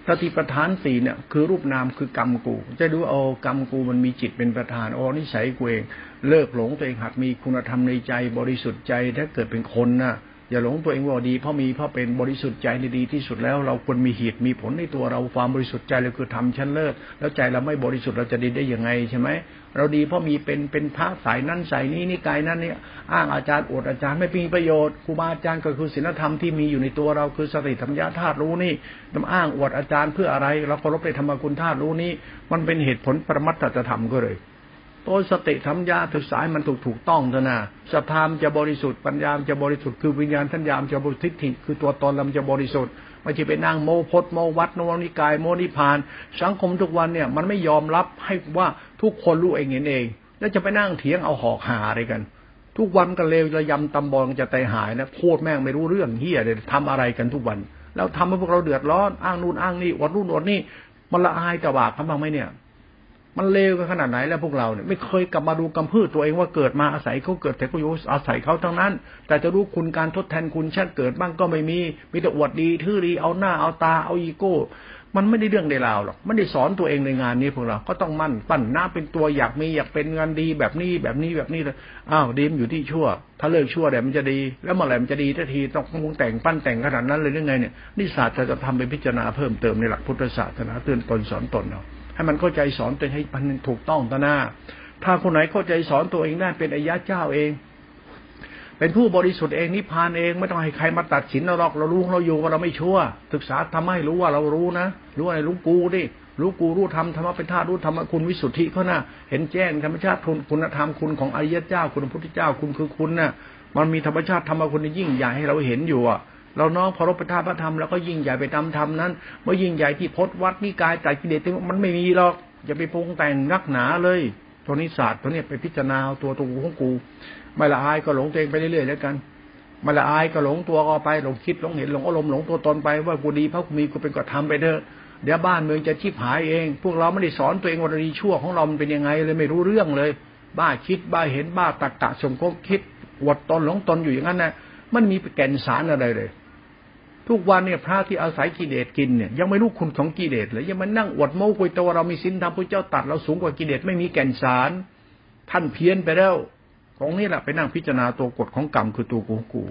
สติปัฏฐานสี่เนี่ยคือรูปนามคือกรรมกู จะดูเอากรรมกูมันมีจิตเป็นประธานโอ้นิสัยกูเอง เลิกหลงตัวเองหัดมีคุณธรรมในใจบริสุทธิ์ใจถ้าเกิดเป็นคนนะอย่าหลงตัวเองว่าดีเพราะมีเพราะเป็นบริสุทธิ์ใจในดีที่สุดแล้ว เราควรมีเหตุมีผลในตัวเราความบริสุทธิ์ใจเราคือทำชั้นเลิศแล้วใจเราไม่บริสุทธิ์เราจะดีได้ยังไงใช่ไหมเราดีเพราะมีเป็นเป็นพระสายนั้นสายนี้นี่กายนั้นเนี่ยอ้างอาจารย์อวดอาจารย์ไม่มีประโยชน์ครูบาอาจารย์ก็คือศีลธรรมที่มีอยู่ในตัวเราคือสติธรรมญาธาตุรู้นี่นำอ้างอวดอาจารย์เพื่ออะไร เราเคารพในธรรมกุลธาตุรู้นี่มันเป็นเหตุผลประมัตถธรรมก็เลย ตัวสติธรรมญาถึกสายมันถูกถูกต้องเถอะนะสภามจะบริสุทธิ์ปัญญามจะบริสุทธิ์คือวิญญาณทัญญามจะบริสุทธิ์คือตัวตนเราจะบริสุทธิ์ไม่ใช่ไปนั่งโมพดโมวัดโนนิกายโมนิพาน สังคมทุกวันเนี่ยมันไม่ยอมรับให้ว่าทุกคนรู้เองเห็นเอง แล้วจะไปนั่งเถียงเอาหอกหาอะไรกัน ทุกวันก็เลวระยำตำบอลจะใจหายนะโคตรแม่งไม่รู้เรื่องเฮียเลยทำอะไรกันทุกวันแล้วทำให้พวกเราเดือดร้อนอ้างนู่นอ้างนี่อดนู่นอดนี่มันละอายตะบากทำบ้างไหมเนี่ย มันเลวกันขนาดไหนแล้วพวกเราเนี่ยไม่เคยกลับมาดูกำพืชตัวเองว่าเกิดมาอาศัยเขาเกิดแต่ก็อยู่อาศัยเขาทั้งนั้น แต่จะรู้คุณการทดแทนคุณชาติเกิดบ้างก็ไม่มีมีแต่อวดดีทื่อดีเอาหน้าเอาตาเอาอีโก้ มันไม่ได้เรื่องในราวหรอกไม่ได้สอนตัวเองในงานนี้พวกเรา ก็ต้องมั่นปั้นหน้าเป็นตัวอยากมีอยากเป็นงานดีแบบนี้แบบนี้แบบนี้เลยอ้าวดีมอยู่ที่ชั่ว ถ้าเลิกชั่วเดี๋ยวมันจะดี แล้วเมื่อไหร่มันจะดีทันทีต้องมุงแต่งปั้นแต่งขนาดนั้นเลยยังไงเนี่ยนี่ศาสตร์จะทำเป็นพิจารณาเพิ่มเติมในหลักพุทธศาสนาเตือนตนสอนตนเนาะ ให้มันเข้าใจสอนตัวให้มันถูกต้องต่อหน้า ถ้าคนไหนเข้าใจสอนตัวเองได้เป็นอายะเจ้าเอง เป็นผู้บริสุทธิ์เองนิพพานเองไม่ต้องให้ใครมาตัดสินเราหรอกเรารู้เราอยู่ว่าเราไม่ชั่ว ศึกษาทำให้รู้ว่าเรารู้นะรู้อะไรรู้กูดิรู้กูรู้ธรรมธรรมะเป็นธาตุรู้ธรรมคุณวิสุทธิเขานะ่ะเห็นแจ้งธรรมชาติคุณคุณธรรมคุณของอริยเจ้าคุณพระพุทธเจ้าคุณคือคุณนะ่ะมันมีธรรมชาติธรรมคุณยิ่งใหญ่ให้เราเห็นอยู่อะ เราน้องพอรบพระธาตุพระธรรมแล้วก็ยิ่งใหญ่ไปตามธรรมนั้นเมื่อยิ่งใหญ่ที่พจวัดนิกายแต่กิเลสมันไม่มีหรอกอย่าไปปรุงแต่งนักหนาเลยตัวนี้ศาสตร์ตัวนี้ไปพิจารณาตัวตัวของกู ไม่ละอายก็หลงตัวเองไปเรื่อยๆแล้วกันไม่ละอายก็หลงตัวก็ไปหลงคิดหลงเห็นหลงอารมณ์หลงตัวตนไปว่ากูดีเพราะกูมีกูเป็นก็ทำไปเถอะเดี๋ยวบ้านเมืองจะชิบหายเอง พวกเราไม่ได้สอนตัวเองว่าดีชั่วของเรามันเป็นยังไงเลยไม่รู้เรื่องเลย บ้าคิดบ้าเห็นบ้าตักกะสมกคิดวดตนหลงตนอยู่อย่างนั้นนะมันมีแก่นสารอะไรเลย ทุกวันเนี่ยพระที่อาศัยกิเลสกินเนี่ยยังไม่รู้คุณของกิเลสเลยยังมานั่งอวดโม้คุยตัวเรามีสินธรรมพระเจ้าตัดเราสูงกว่ากิเลสไม่มีแก่นสาร ท่านเพี้ยนไปแล้วตรงนี้แหละไปนั่งพิจารณาตัวกฎของกรรมคือตัวกูกู